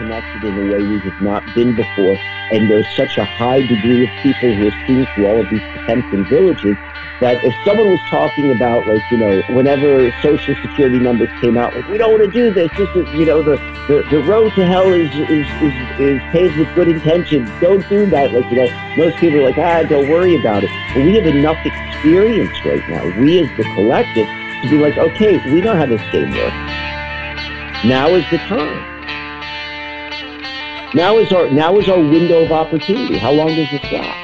connected in a way we have not been before. And there's such a high degree of people who are seen through all of these Potemkin villages that if someone was talking about, like, you know, whenever social security numbers came out, like, we don't want to do this, this is, you know, the, the, the road to hell is, is, is, is paved with good intentions. Don't do that. Like, you know, most people are like, ah, don't worry about it. But we have enough experience right now, we as the collective, to be like, okay, we know how this game works. Now is the time. Now is our now is our window of opportunity. How long does this last?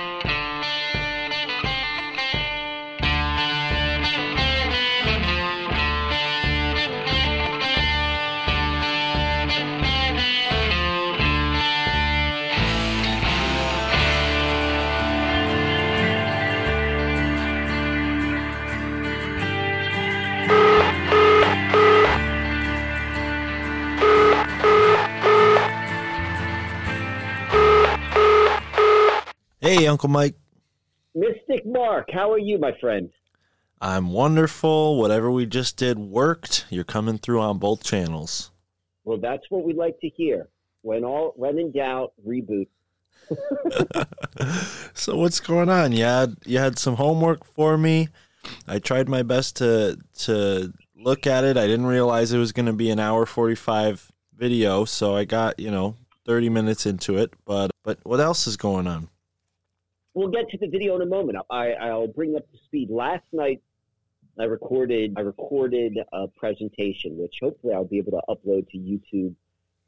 Uncle Mike. Mystic Mark, how are you, my friend? I'm wonderful. Whatever we just did worked. You're coming through on both channels. Well, that's what we like to hear. When all when in doubt, reboot. so what's going on? You had you had some homework for me. I tried my best to to look at it. I didn't realize it was going to be an hour 45 video, so I got, you know, 30 minutes into it. But but what else is going on? We'll get to the video in a moment. I, I'll bring up the speed. Last night, I recorded I recorded a presentation, which hopefully I'll be able to upload to YouTube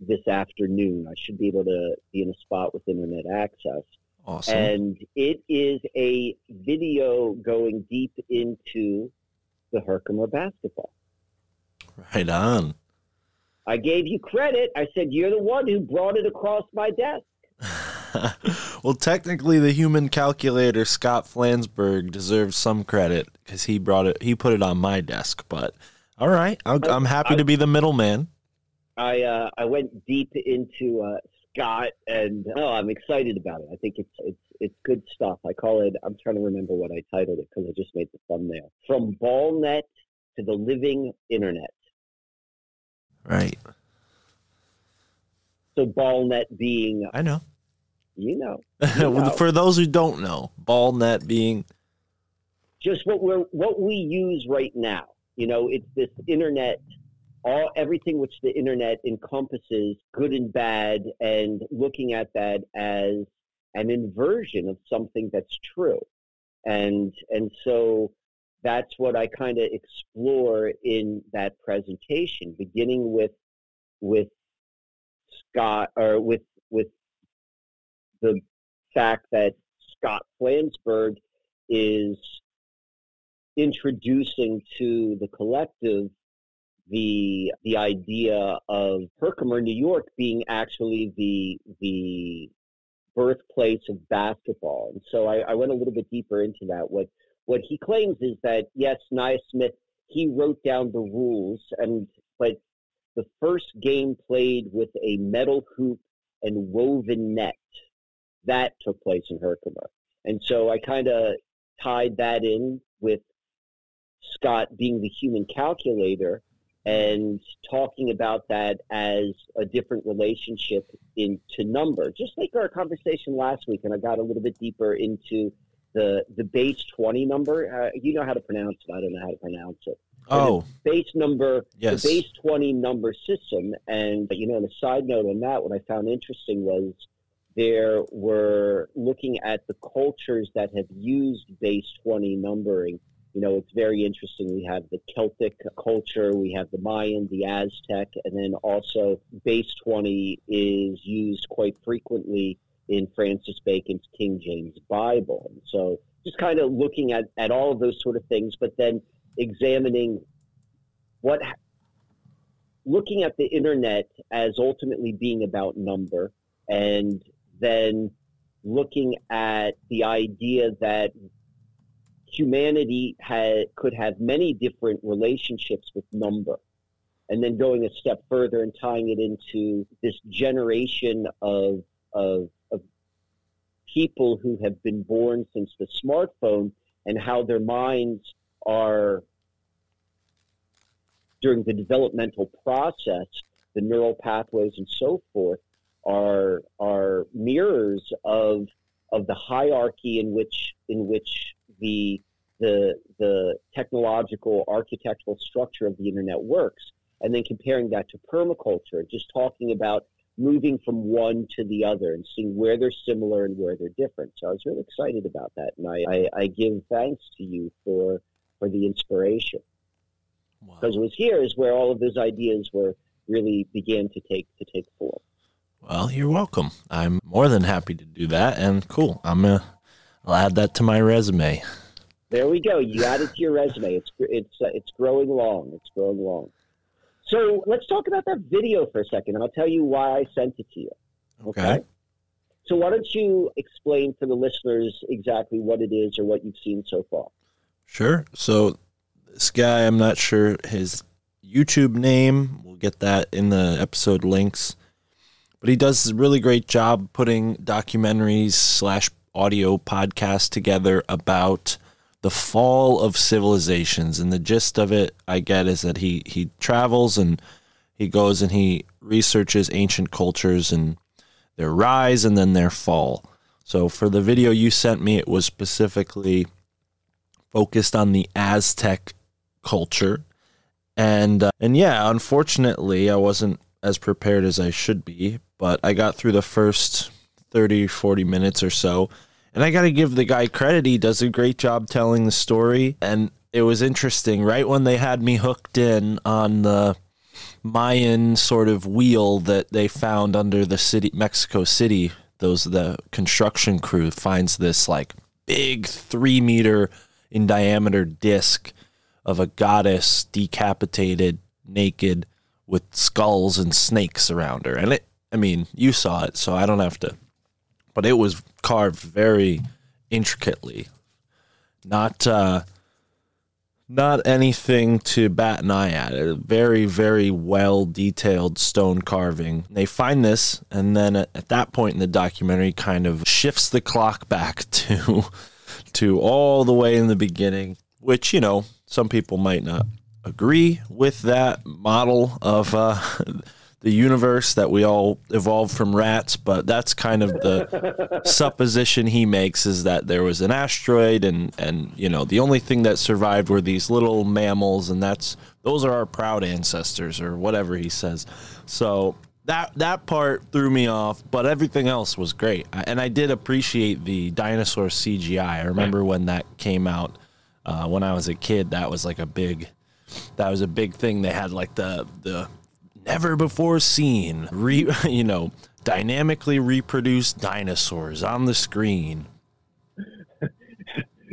this afternoon. I should be able to be in a spot with internet access. Awesome. And it is a video going deep into the Herkimer basketball. Right on. I gave you credit. I said you're the one who brought it across my desk. well, technically, the human calculator Scott Flansburg deserves some credit because he brought it. He put it on my desk. But all right, i am happy I, to be the middleman. I uh, I went deep into uh, Scott, and oh, I'm excited about it. I think it's it's it's good stuff. I call it. I'm trying to remember what I titled it because I just made the thumbnail. From Ballnet to the living internet. Right. So Ballnet being I know you know. You know. For those who don't know, ball net being just what we're what we use right now. You know, it's this internet, all everything which the internet encompasses, good and bad, and looking at that as an inversion of something that's true, and and so that's what I kind of explore in that presentation, beginning with with Scott or with with the fact that Scott Flansburg is introducing to the collective the the idea of Herkimer, New York, being actually the the birthplace of basketball. And so I, I went a little bit deeper into that. What what he claims is that yes, Naismith he wrote down the rules, and but the first game played with a metal hoop and woven net that took place in Herkimer. And so I kind of tied that in with Scott being the human calculator and talking about that as a different relationship into number. Just like our conversation last week, and I got a little bit deeper into the the base 20 number. Uh, you know how to pronounce it. I don't know how to pronounce it. Oh, base number, yes. the base 20 number system. And, you know, on a side note on that, what I found interesting was there were looking at the cultures that have used base 20 numbering. You know, it's very interesting. We have the Celtic culture, we have the Mayan, the Aztec, and then also base 20 is used quite frequently in Francis Bacon's King James Bible. And so just kind of looking at, at all of those sort of things, but then examining what, looking at the internet as ultimately being about number and then looking at the idea that humanity had, could have many different relationships with number. And then going a step further and tying it into this generation of, of, of people who have been born since the smartphone and how their minds are during the developmental process, the neural pathways and so forth are are mirrors of of the hierarchy in which in which the the the technological architectural structure of the internet works, and then comparing that to permaculture, just talking about moving from one to the other and seeing where they're similar and where they're different. So I was really excited about that, and I, I, I give thanks to you for for the inspiration because wow. it was here is where all of those ideas were really began to take to take form. Well, you're welcome. I'm more than happy to do that, and cool. I'm gonna I'll add that to my resume. There we go. You add it to your resume. It's it's uh, it's growing long. It's growing long. So let's talk about that video for a second, and I'll tell you why I sent it to you. Okay. okay. So why don't you explain for the listeners exactly what it is or what you've seen so far? Sure. So this guy, I'm not sure his YouTube name. We'll get that in the episode links. But he does a really great job putting documentaries slash audio podcasts together about the fall of civilizations. And the gist of it, I get, is that he he travels and he goes and he researches ancient cultures and their rise and then their fall. So for the video you sent me, it was specifically focused on the Aztec culture. And uh, and yeah, unfortunately, I wasn't as prepared as I should be, but I got through the first 30 40 minutes or so and I got to give the guy credit. He does a great job telling the story. And it was interesting, right when they had me hooked in on the Mayan sort of wheel that they found under the city, Mexico City. Those, the construction crew finds this like big three meter in diameter disc of a goddess decapitated, naked, with skulls and snakes around her. And it, I mean, you saw it, so I don't have to but it was carved very intricately. Not uh, not anything to bat an eye at. A very very well detailed stone carving. They find this, and then at, at that point in the documentary, kind of shifts the clock back to to all the way in the beginning, which you know some people might not agree with that model of uh, the universe that we all evolved from rats, but that's kind of the supposition he makes is that there was an asteroid and and you know the only thing that survived were these little mammals and that's those are our proud ancestors or whatever he says. So that that part threw me off, but everything else was great. And I did appreciate the dinosaur CGI. I remember when that came out uh, when I was a kid. That was like a big that was a big thing. They had like the the never before seen, re, you know, dynamically reproduced dinosaurs on the screen.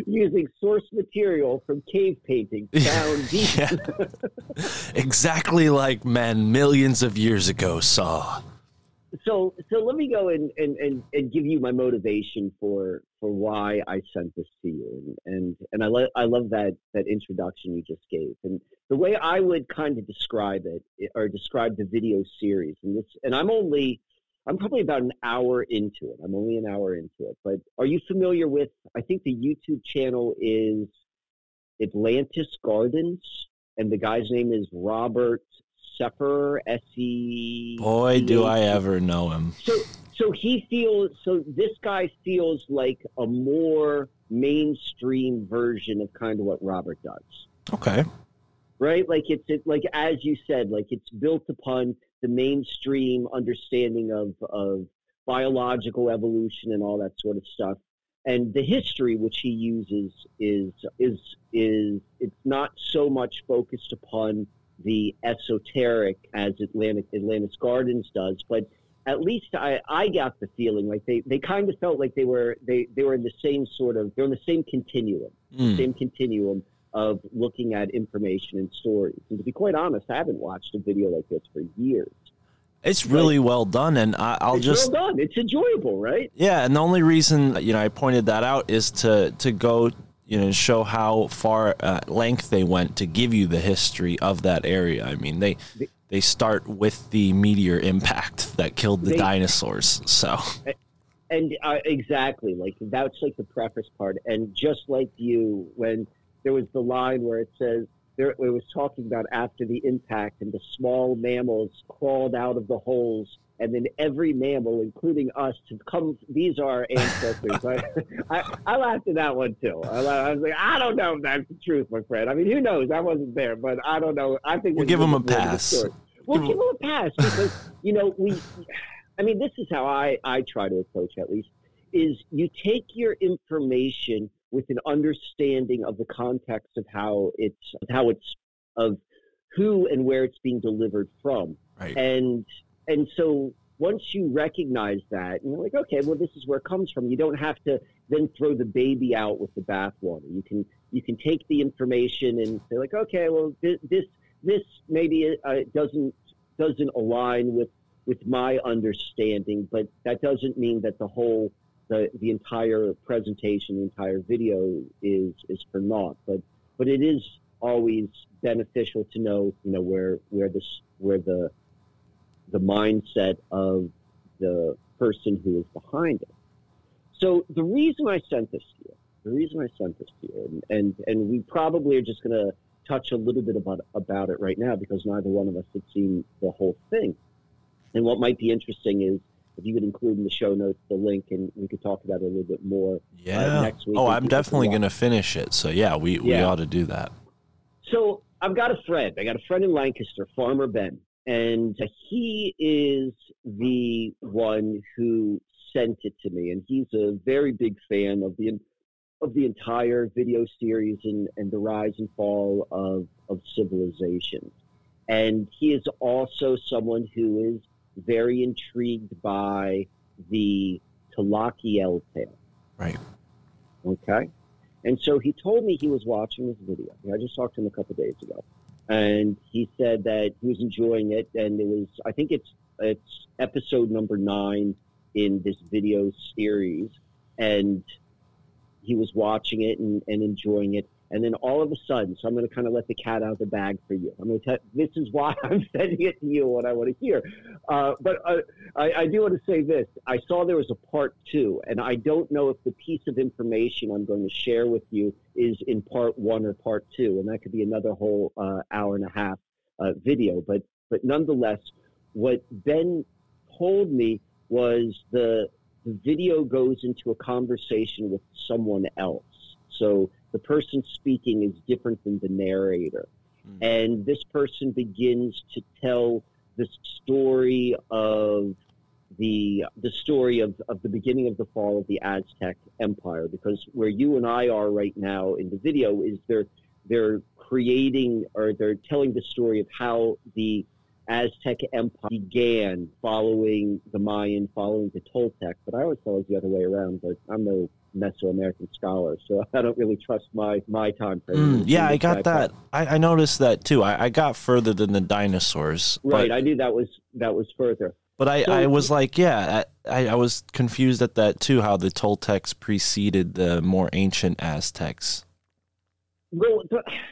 Using source material from cave paintings found deep. exactly like men millions of years ago saw so so let me go and, and, and, and give you my motivation for for why I sent this to you. And and, and I love I love that that introduction you just gave. And the way I would kind of describe it eh, or describe the video series and this and I'm only I'm probably about an hour into it. I'm only an hour into it. But are you familiar with I think the YouTube channel is Atlantean Gardens and the guy's name is Robert Sepehr, S E. Boy, do I ever know him. So, so he feels. So this guy feels like a more mainstream version of kind of what Robert does. Okay. Right, like it's it, like as you said, like it's built upon the mainstream understanding of of biological evolution and all that sort of stuff and the history which he uses is is is it's not so much focused upon the esoteric as Atlantic Atlantean Gardens does, but at least I, I got the feeling like they, they kind of felt like they were they, they were in the same sort of they're in the same continuum, mm. same continuum of looking at information and stories. And to be quite honest, I haven't watched a video like this for years. It's really but well done, and I, will just well done. It's enjoyable, right? Yeah, and the only reason you know I pointed that out is to to go you know, show how far uh, length they went to give you the history of that area. I mean, they they start with the meteor impact that killed the they, dinosaurs. So, and uh, exactly like that's like the preface part. And just like you, when there was the line where it says there, it was talking about after the impact and the small mammals crawled out of the holes and then every mammal, including us, to come. These are ancestors. I, I, I, laughed at that one too. I, I, was like, I don't know if that's the truth, my friend. I mean, who knows? I wasn't there, but I don't know. I think we'll give them a pass. We'll give, give them a pass because you know we. I mean, this is how I I try to approach at least is you take your information with an understanding of the context of how it's how it's of who and where it's being delivered from. Right. And and so once you recognize that, and you're like, okay, well, this is where it comes from. You don't have to then throw the baby out with the bathwater. You can you can take the information and say like, okay, well, this this, this maybe uh, doesn't doesn't align with with my understanding, but that doesn't mean that the whole the the entire presentation, the entire video is is for naught. But but it is always beneficial to know, you know, where where this where the the mindset of the person who is behind it. So the reason I sent this to you, the reason I sent this to you, and and, and we probably are just going to touch a little bit about about it right now because neither one of us had seen the whole thing. And what might be interesting is if you could include in the show notes the link and we could talk about it a little bit more uh, yeah. Uh, next week. Oh, I'm definitely going to finish it. So yeah, we, we ought to do that. So I've got a friend. I got a friend in Lancaster, Farmer Ben, and he is the one who sent it to me, and he's a very big fan of the of the entire video series and, and the rise and fall of of civilizations. And he is also someone who is very intrigued by the Tlakael tale. Right. Okay. And so he told me he was watching this video. I just talked to him a couple days ago, and he said that he was enjoying it. And it was, I think it's it's episode number nine in this video series, and he was watching it and, and enjoying it. And then all of a sudden, so I'm going to kind of let the cat out of the bag for you. I'm going to tell this is why I'm sending it to you, what I want to hear. Uh, but uh, I, I, do want to say this. I saw there was a part two, and I don't know if the piece of information I'm going to share with you is in part one or part two, and that could be another whole uh, hour and a half uh, video. But but nonetheless, what Ben told me was the the video goes into a conversation with someone else. So the person speaking is different than the narrator. Mm-hmm. And this person begins to tell the story of the the story of, of the beginning of the fall of the Aztec Empire. Because where you and I are right now in the video is they're they're creating or they're telling the story of how the Aztec Empire began following the Mayan, following the Toltec. But I always thought it was the other way around. But I'm no Mesoamerican scholar, so I don't really trust my my time frame. Mm, yeah, I got that. I, I, noticed that too. I, I, got further than the dinosaurs. Right, I knew that was that was further. But I, so, I was like, yeah, I, I was confused at that too. How the Toltecs preceded the more ancient Aztecs. Well,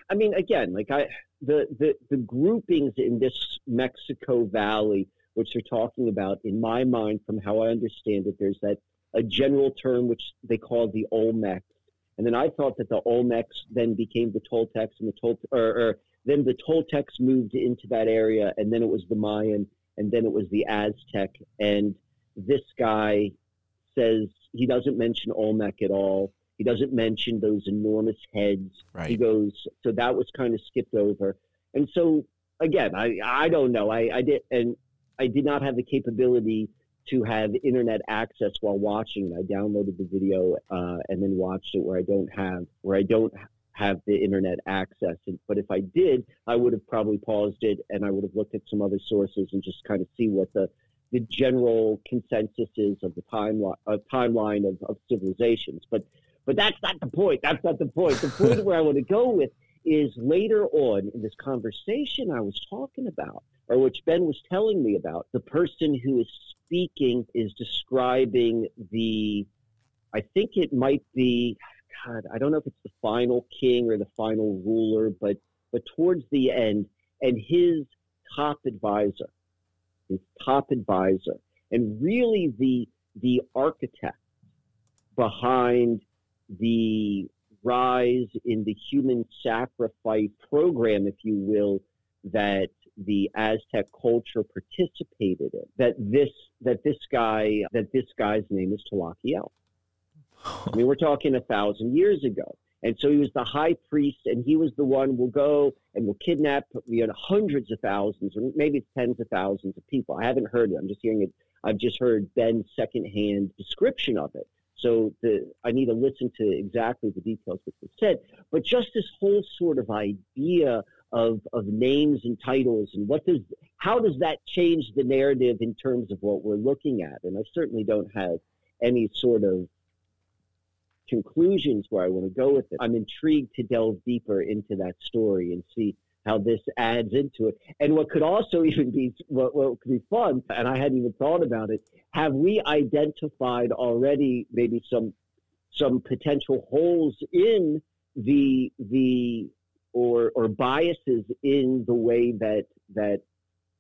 I mean, again, like I the the the groupings in this Mexico Valley, which they're talking about, in my mind, from how I understand it, there's that a general term which they call the Olmecs. And then I thought that the Olmecs then became the Toltecs, and the Tol or, or then the Toltecs moved into that area, and then it was the Mayan, and then it was the Aztec. And this guy says he doesn't mention Olmec at all. He doesn't mention those enormous heads. Right. He goes, so that was kind of skipped over. And so again, I I don't know. I I did and I did not have the capability to have internet access while watching. I downloaded the video uh, and then watched it where I don't have where I don't have the internet access. And, but if I did, I would have probably paused it and I would have looked at some other sources and just kind of see what the the general consensus is of the timeline uh, timeline of, of civilizations. But but that's not the point. That's not the point. The point where I want to go with is later on in this conversation I was talking about, or which Ben was telling me about, the person who is speaking is describing the, I think it might be, God, I don't know if it's the final king or the final ruler, but but towards the end, and his top advisor, his top advisor, and really the the architect behind the rise in the human sacrifice program, if you will, that the Aztec culture participated in. That this that this guy that this guy's name is Tlakael. I mean, we're talking a thousand years ago. And so he was the high priest, and he was the one will go and will kidnap you know, hundreds of thousands, or maybe tens of thousands of people. I haven't heard it. I'm just hearing it. I've just heard Ben's secondhand description of it. So the, I need to listen to exactly the details which was said. But just this whole sort of idea of, of names and titles and what does how does that change the narrative in terms of what we're looking at? And I certainly don't have any sort of conclusions where I want to go with it. I'm intrigued to delve deeper into that story and see how this adds into it. And what could also even be what, what could be fun, and I hadn't even thought about it. Have we identified already maybe some some potential holes in the the or or biases in the way that that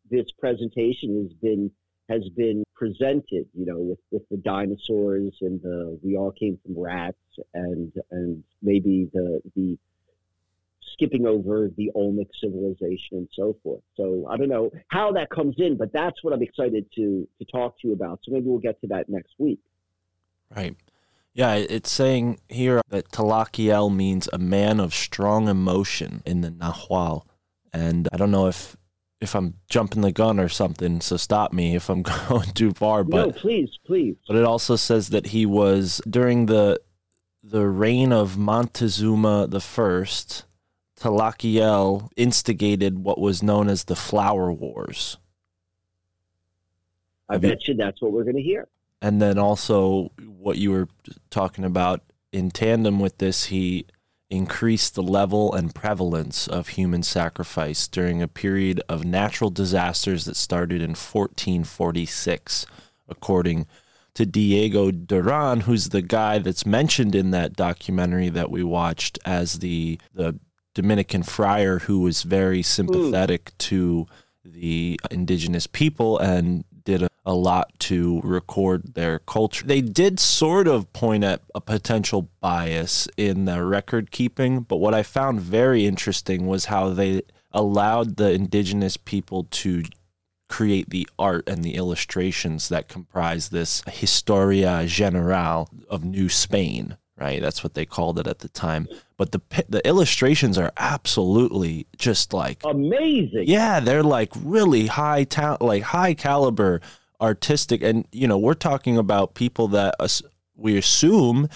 this presentation has been has been presented, you know, with, with the dinosaurs and the we all came from rats and and maybe the the skipping over the Olmec civilization and so forth. So I don't know how that comes in, but that's what I'm excited to to talk to you about. So maybe we'll get to that next week. Right. Yeah, it's saying here that Tlakael means a man of strong emotion in the Nahuatl. And I don't know if if I'm jumping the gun or something, so stop me if I'm going too far. But no, please, please. But it also says that he was during the the reign of Montezuma the First. Tlakael instigated what was known as the Flower Wars. I bet you that's what we're going to hear. And then also what you were talking about in tandem with this, he increased the level and prevalence of human sacrifice during a period of natural disasters that started in 1446, according to Diego Duran, who's the guy that's mentioned in that documentary that we watched as the the Dominican friar who was very sympathetic Ooh. to the indigenous people and did a, a lot to record their culture. They did sort of point at a potential bias in the record keeping, but what I found very interesting was how they allowed the indigenous people to create the art and the illustrations that comprise this Historia General of New Spain right? That's what they called it at the time. But the the illustrations are absolutely just like amazing. Yeah, they're like really high talent, like high caliber artistic, and you know we're talking about people that we assume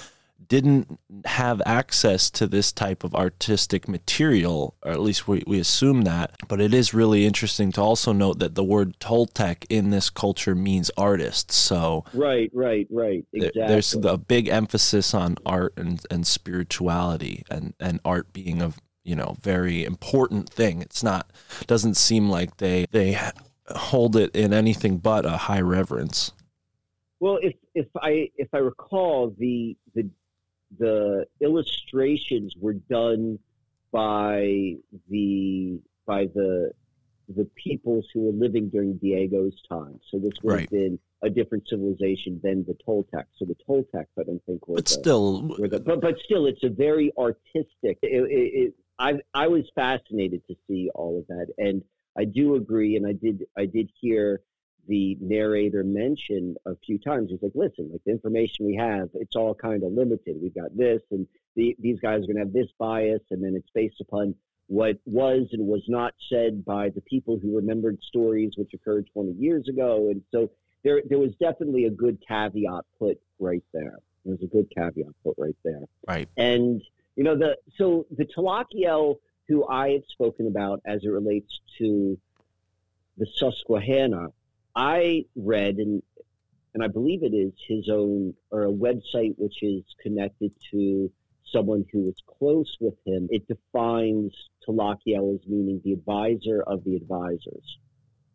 didn't have access to this type of artistic material, or at least we, we assume that. But it is really interesting to also note that the word Toltec in this culture means artist. So right, right, right, exactly. there's a big emphasis on art and, and spirituality, and and art being a you know very important thing. It's not doesn't seem like they they hold it in anything but a high reverence. Well, if if I if I recall, the the the illustrations were done by the by the the peoples who were living during Diego's time. So this would right. have been a different civilization than the Toltecs. So the Toltecs, I don't think, were but the, still, the, but but still, it's a very artistic. It, it, it, I I was fascinated to see all of that, and I do agree, and I did I did hear the narrator mentioned a few times. He's like, listen, like the information we have, it's all kind of limited. We've got this, and the, these guys are going to have this bias, and then it's based upon what was and was not said by the people who remembered stories which occurred 20 years ago. And so there, there was definitely a good caveat put right there. There was a good caveat put right there. Right. And, you know, the, so the Tlakael who I have spoken about as it relates to the Susquehanna, I read and and I believe it is his own or a website which is connected to someone who was close with him. It defines Tlakael as meaning the advisor of the advisors,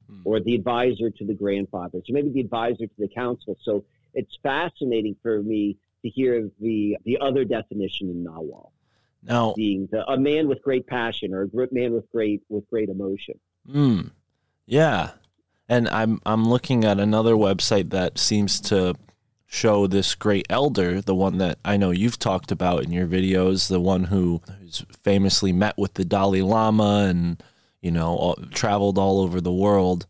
hmm. or the advisor to the grandfathers, or maybe the advisor to the council. So it's fascinating for me to hear the the other definition in Nahuatl. Now, being the, a man with great passion or a man with great with great emotion. Mm, yeah, and I'm I'm looking at another website that seems to show this great elder, the one that I know you've talked about in your videos, the one who who's famously met with the Dalai Lama and you know, all, traveled all over the world.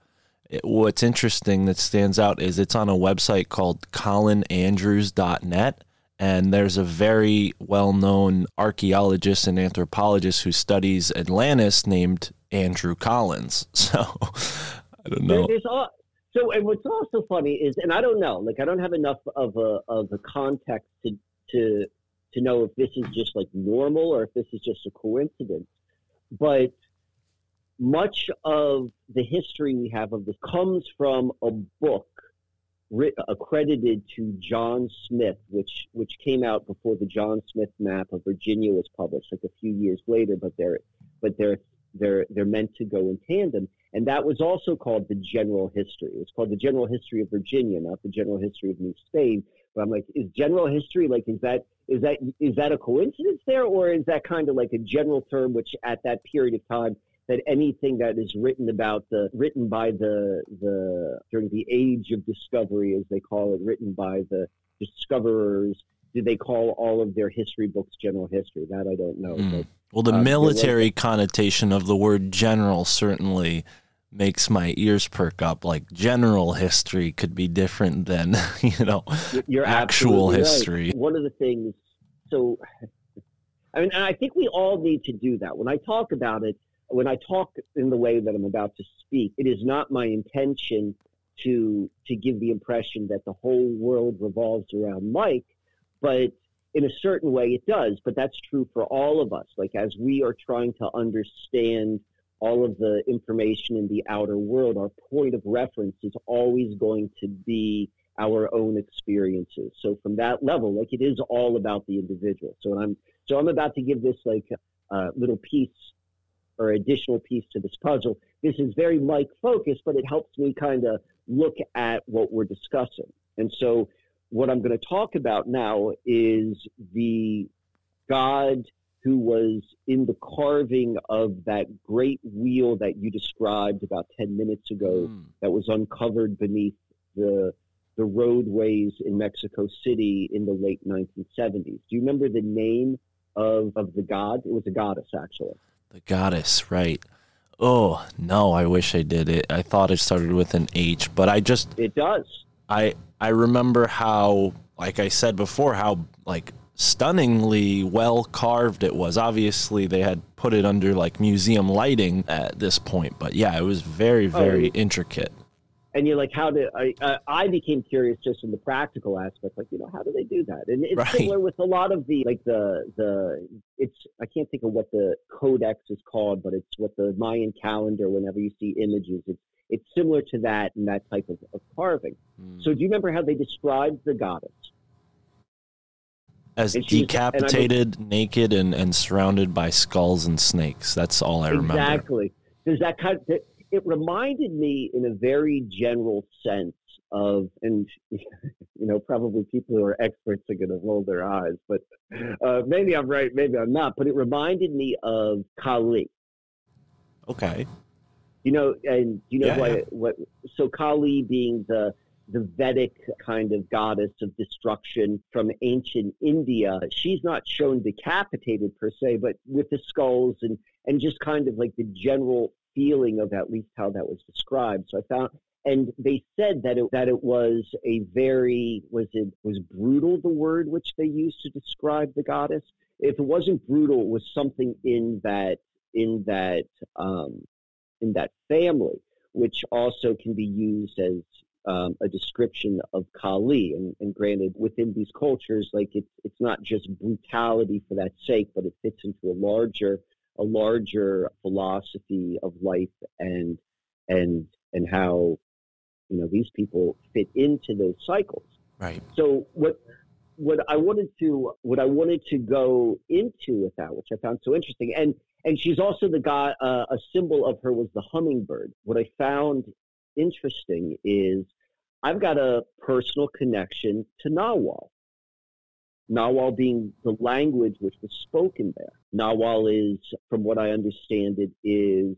It, what's interesting that stands out is it's on a website called colinandrews.net. And there's a very well known archaeologist and anthropologist who studies Atlantis named Andrew Collins. So I don't know. All, so, and what's also funny is, and I don't know, like I don't have enough of a of a context to to to know if this is just like normal or if this is just a coincidence. But much of the history we have of this comes from a book writ- accredited to John Smith, which which came out before the John Smith map of Virginia was published, like a few years later. But they're but they're they're they're meant to go in tandem, and that was also called the General History. It's called the General History of Virginia, not the General History of New Spain. But I'm like, is General History like is that is that is that a coincidence there, or is that kind of like a general term which at that period of time that anything that is written about the written by the the during the age of discovery, as they call it, written by the discoverers, do they call all of their history books general history? That I don't know. Mm. But, Well, the Um, military you're connotation of the word general certainly makes my ears perk up. Like general history could be different than, you know, You're- You're Actual absolutely right. history. One of the things, so, I mean, and I think we all need to do that. When I talk about it, when I talk in the way that I'm about to speak, it is not my intention to to give the impression that the whole world revolves around Mike, but in a certain way it does. But that's true for all of us. Like as we are trying to understand all of the information in the outer world, our point of reference is always going to be our own experiences. So from that level, like it is all about the individual. So I'm so I'm about to give this like uh, little piece or additional piece to this puzzle. This is very Mike focused, but it helps me kind of look at what we're discussing. And so what I'm going to talk about now is the God who was in the carving of that great wheel that you described about 10 minutes ago Mm. that was uncovered beneath the the roadways in Mexico City in the late 1970s. Do you remember the name of, of the god? It was a goddess, actually. the goddess, right? Oh, no, I wish I did it. I thought it started with an H, but I just It does. I I remember how like I said before how like stunningly well carved it was. Obviously they had put it under like museum lighting at this point, but yeah, it was very very Oh. intricate. And you're like, how did I? Uh, I became curious just in the practical aspect, like you know, how do they do that? And it's Right. similar with a lot of the like the the it's I can't think of what the codex is called, but it's what the Mayan calendar. Whenever you see images, it's it's similar to that and that type of, of carving. Mm. So do you remember how they described the goddess? As and she's- and I mean- decapitated, naked and and surrounded by skulls and snakes. That's all I remember. Exactly. Does that kind of, it reminded me in a very general sense of, and you know, probably people who are experts are going to roll their eyes, but uh, maybe I'm right, maybe I'm not. But it reminded me of Kali. Okay. You know, and you know Yeah, what, yeah. what? So Kali being the the Vedic kind of goddess of destruction from ancient India. She's not shown decapitated per se, but with the skulls and and just kind of like the general feeling of at least how that was described. So I found, and they said that it that it was a very was it was brutal the word which they used to describe the goddess. If it wasn't brutal, it was something in that in that um, in that family, which also can be used as um, a description of Kali. And, and granted, within these cultures, like it's it's not just brutality for that sake, but it fits into a larger a larger philosophy of life and and and how you know these people fit into those cycles. Right. So what what I wanted to what I wanted to go into with that, which I found so interesting, and and she's also the guy. Uh, a symbol of her was the hummingbird. What I found interesting is I've got a personal connection to Nawal. Nawal being the language which was spoken there. Nawal is, from what I understand, it is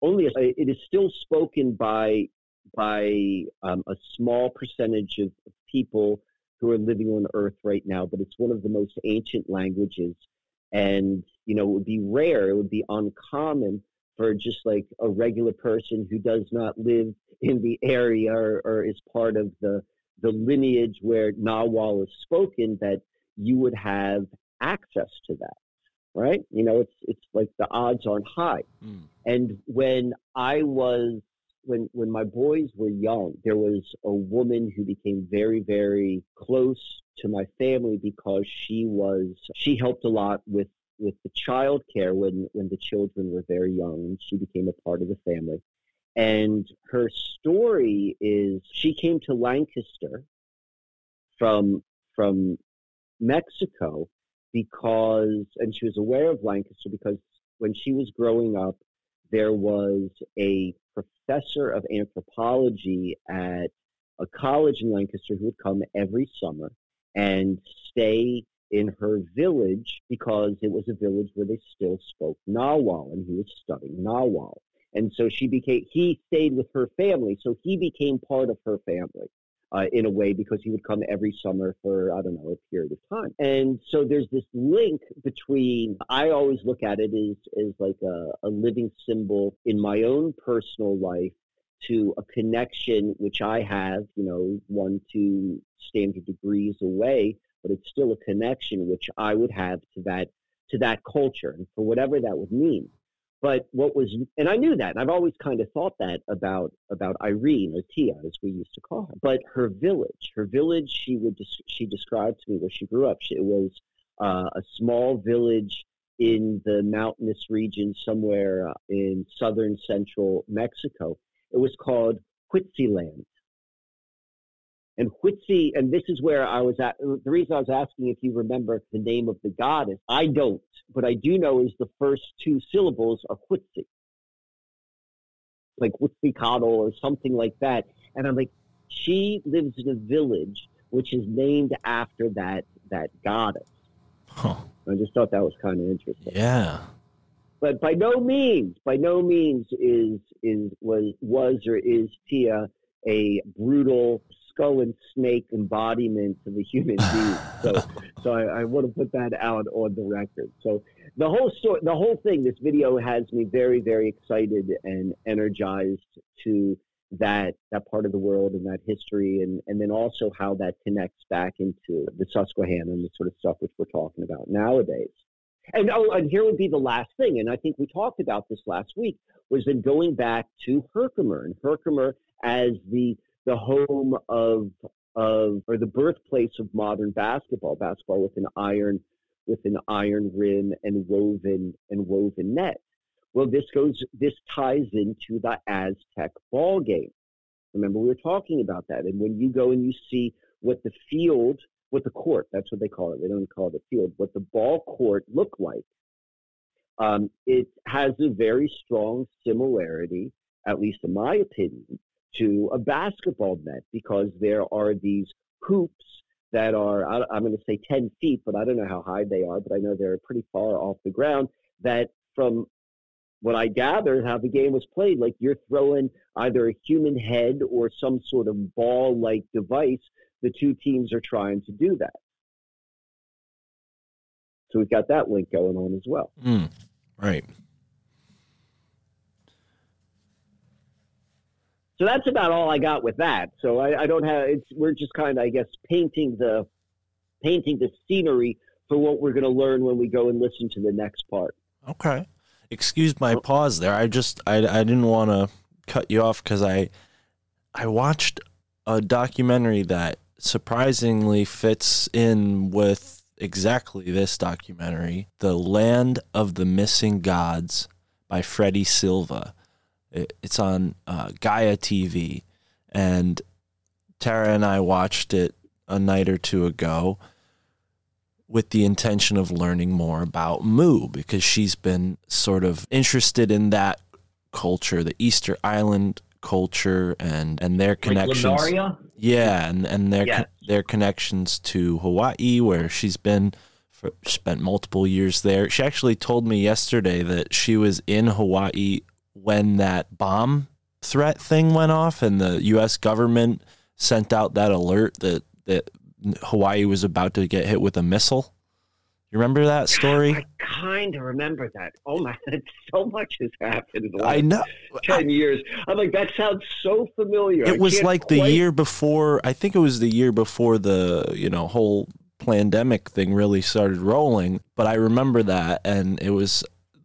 only a, it is still spoken by by um, a small percentage of people who are living on Earth right now, but it's one of the most ancient languages, and you know it would be rare, it would be uncommon for just like a regular person who does not live in the area or, or is part of the the lineage where Nawal is spoken that you would have access to that right? You know it's it's like the odds aren't high. Mm. and when i was when when my boys were young there was a woman who became very very close to my family because she was she helped a lot with with the child care when when the children were very young she became a part of the family. And her story is she came to lancaster from from mexico because and she was aware of lancaster because when she was growing up there was a professor of anthropology at a college in lancaster who would come every summer and stay in her village because it was a village where they still spoke Nawal and he was studying Nawal. And so she became, he stayed with her family. So he became part of her family. Uh, in a way, because he would come every summer for, I don't know, a period of time. And so there's this link between, I always look at it as, as like a, a living symbol in my own personal life to a connection which I have, you know, one, two standard degrees away, but it's still a connection which I would have to that to that culture and for whatever that would mean. But what was and I knew that, and I've always kind of thought that about about Irene or Tia, as we used to call her. But her village, her village, she would she described to me where she grew up. She, it was uh, a small village in the mountainous region somewhere uh, in southern central Mexico it was called Land, And Huitzi, and this is where I was at. The reason I was asking if you remember the name of the goddess, I don't, but I do know is the first two syllables are Huitzi, like Huitzicatl or something like that. And I'm like, she lives in a village which is named after that that goddess. Huh. I just thought that was kind of interesting. Yeah but by no means, by no means is is was was or is Tia a brutal skull and snake embodiment of a human being. So, so I, I, want to put that out on the record. So the whole story, the whole thing, this video has me very, very excited and energized to that that part of the world and that history, and and then also how that connects back into the Susquehanna and the sort of stuff which we're talking about nowadays. And oh, and here would be the last thing, and I think we talked about this last week, was then going back to Herkimer and Herkimer as the the home of of or the birthplace of modern basketball, basketball with an iron with an iron rim and woven and woven net. Well, this goes this ties into the Aztec ball game. Remember, we were talking about that, and when you go and you see what the field what the court, that's what they call it. They don't call it a field. What the ball court looked like. Um, it has a very strong similarity, at least in my opinion, to a basketball net because there are these hoops that are, I'm going to say 10 feet, but I don't know how high they are, but I know they're pretty far off the ground. That from what I gathered, how the game was played, like you're throwing either a human head or some sort of ball like device the two teams are trying to do that. So we've got that link going on as well. Mm, right. So that's about all I got with that. So I, I don't have. It's we're just kind of, I guess, painting the painting the scenery for what we're going to learn when we go and listen to the next part. Okay. Excuse my pause there. I just I I didn't want to cut you off because I I watched a documentary that surprisingly fits in with exactly this documentary, The Land of the Missing Gods by Freddy Silva. It's on uh, Gaia TV. And Tara and I watched it a night or two ago with the intention of learning more about Mu because she's been sort of interested in that culture, the Easter Island culture and and their connections. Like yeah, and and their yes. their connections to Hawaii, where she's been for, spent multiple years there. She actually told me yesterday that she was in Hawaii when that bomb threat thing went off, and the U.S. government sent out that alert that that Hawaii was about to get hit with a missile. You remember that story? I kind of remember that. Oh my, so much has happened in the I last know. 10 years. I'm like, that sounds so familiar. I It was like the year before. I think it was the year before the you know whole pandemic thing really started rolling. But I remember that, and it was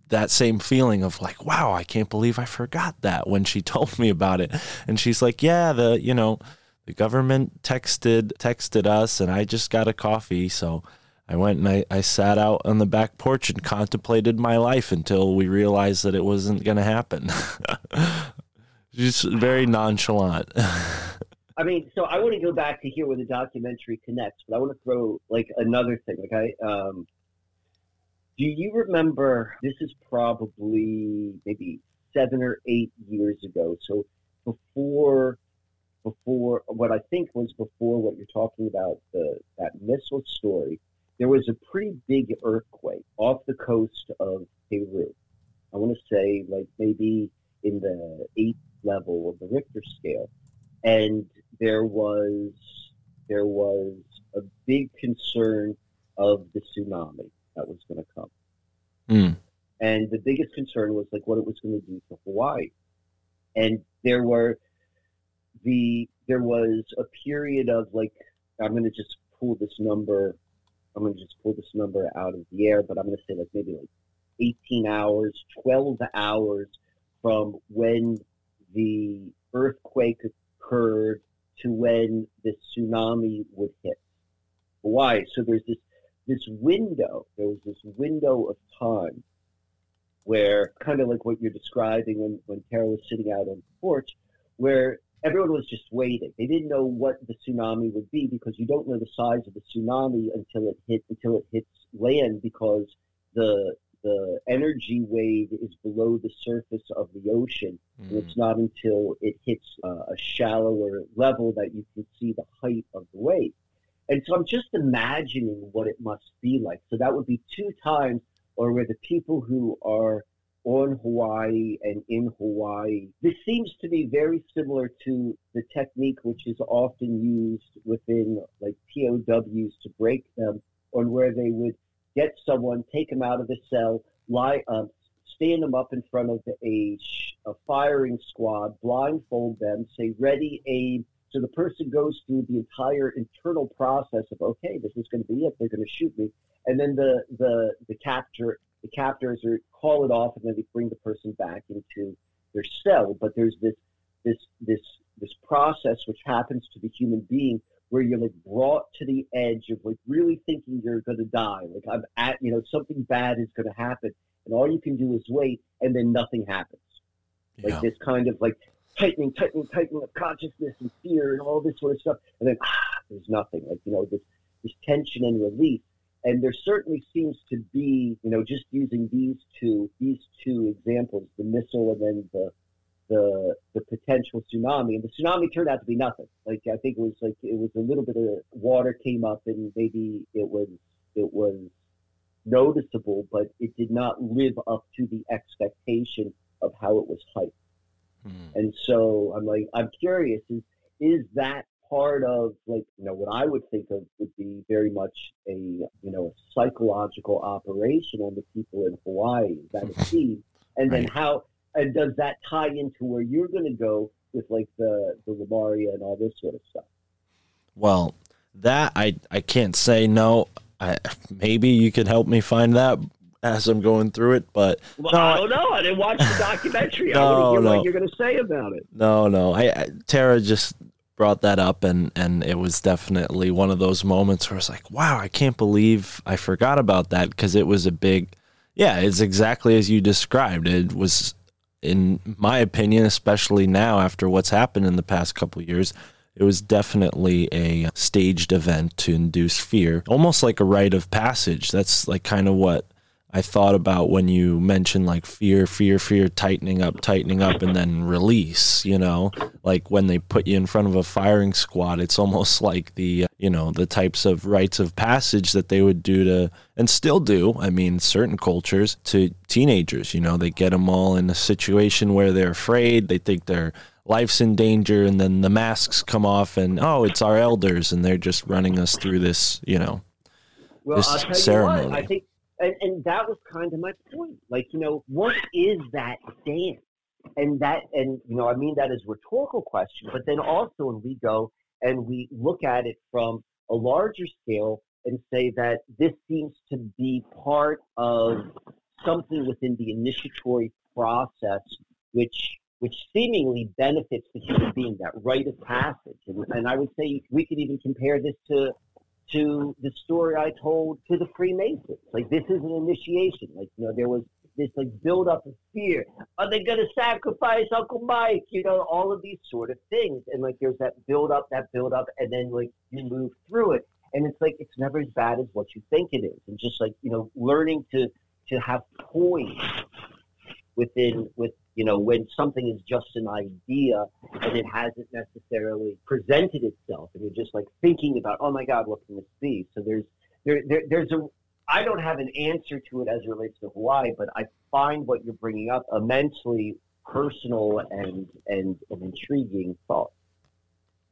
that same feeling of like, wow, I can't believe I forgot that when she told me about it. And she's like, yeah, the you know the government texted texted us, and I just got a coffee, so. I went and I, I sat out on the back porch and contemplated my life until we realized that it wasn't going to happen. Just very nonchalant. I mean, so I want to go back to here where the documentary connects, but I want to throw like another thing. Okay, um, do you remember? This is probably maybe seven or eight years ago. So before, before what I think was before what you're talking about the that missile story, there was a pretty big earthquake off the coast of Peru. I want to say like maybe in the eighth level of the Richter scale and there was there was a big concern of the tsunami that was going to come. Hmm. And the biggest concern was like what it was going to do to Hawaii. And there were the there was a period of like I'm going to just pull this number I'm going to just pull this number out of the air, but I'm going to say like maybe like 18 hours, 12 hours from when the earthquake occurred to when the tsunami would hit Hawaii. So there's this this window. There was this window of time where kind of like what you're describing when when Tara was sitting out on the porch, where everyone was just waiting. They didn't know what the tsunami would be because you don't know the size of the tsunami until it hit until it hits land because the the energy wave is below the surface of the ocean and Mm. it's not until it hits uh, a shallower level that you can see the height of the wave. And so I'm just imagining what it must be like. So that would be two times, or where the people who are on Hawaii and in Hawaii, this seems to be very similar to the technique which is often used within like POWs to break them, on where they would get someone, take them out of the cell, lie, um, stand them up in front of a, a firing squad, blindfold them, say ready, aim. So the person goes through the entire internal process of okay, this is going to be it. They're going to shoot me, and then the the the capture the captors are call it off, and then they bring the person back into their cell. But there's this this this this process which happens to the human being where you're like brought to the edge of like really thinking you're going to die. Like I'm at you know something bad is going to happen, and all you can do is wait, and then nothing happens. Like Yeah. this kind of like tightening, tightening, tightening of consciousness and fear and all this sort of stuff, and then ah, there's nothing. Like you know this this tension and relief. And there certainly seems to be, you know, just using these two these two examples, the missile and then the the the potential tsunami. And the tsunami turned out to be nothing. Like I think it was like it was a little bit of water came up and maybe it was it was noticeable, but it did not live up to the expectation of how it was hyped. Mm. And so I'm like, I'm curious, is is that part of like, you know, what I would think of would be very much a, you know, a psychological operation on the people in Hawaii. That a seed? And then Right. how and does that tie into where you're gonna go with like the the Lemuria and all this sort of stuff? Well, that I I can't say no. I maybe you could help me find that as I'm going through it, but Well, No, I I- don't know. I didn't watch the documentary. I No, want to hear no. what you're gonna say about it. no, no. I, I Tara just brought that up and and it was definitely one of those moments where it's like, wow, I can't believe I forgot about that because it was a big yeah, it's exactly as you described. It was in my opinion, especially now after what's happened in the past couple of years, it was definitely a staged event to induce fear, almost like a rite of passage. That's like kind of what I thought about when you mentioned like fear, fear, fear, tightening up, tightening up, and then release. You know, like when they put you in front of a firing squad, it's almost like the uh, you know the types of rites of passage that they would do to and still do. I mean, certain cultures to teenagers. You know, they get them all in a situation where they're afraid. They think their life's in danger, and then the masks come off, and oh, it's our elders, and they're just running us through this. You know, Well, this ceremony. what, I think, and, and that was kind of my point. Like, you know, what is that dance? And that, and you know, I mean that as rhetorical question, but then also when we go and we look at it from a larger scale and say that this seems to be part of something within the initiatory process, which which seemingly benefits the human being, that rite of passage. And, and I would say we could even compare this to to the story I told to the Freemasons. Like this is an initiation. Like you know, there was this like build up of fear. Are they going to sacrifice Uncle Mike? You know, all of these sort of things. And like there's that build up, that build up, and then like you move through it. And it's like it's never as bad as what you think it is. And just like you know, learning to to have poise within with you know when something is just an idea and it hasn't necessarily presented itself and you're just like thinking about oh my god what can this be so there's there, there there's a I don't have an answer to it as it relates to Hawaii, but I find what you're bringing up immensely personal and and an intriguing thought.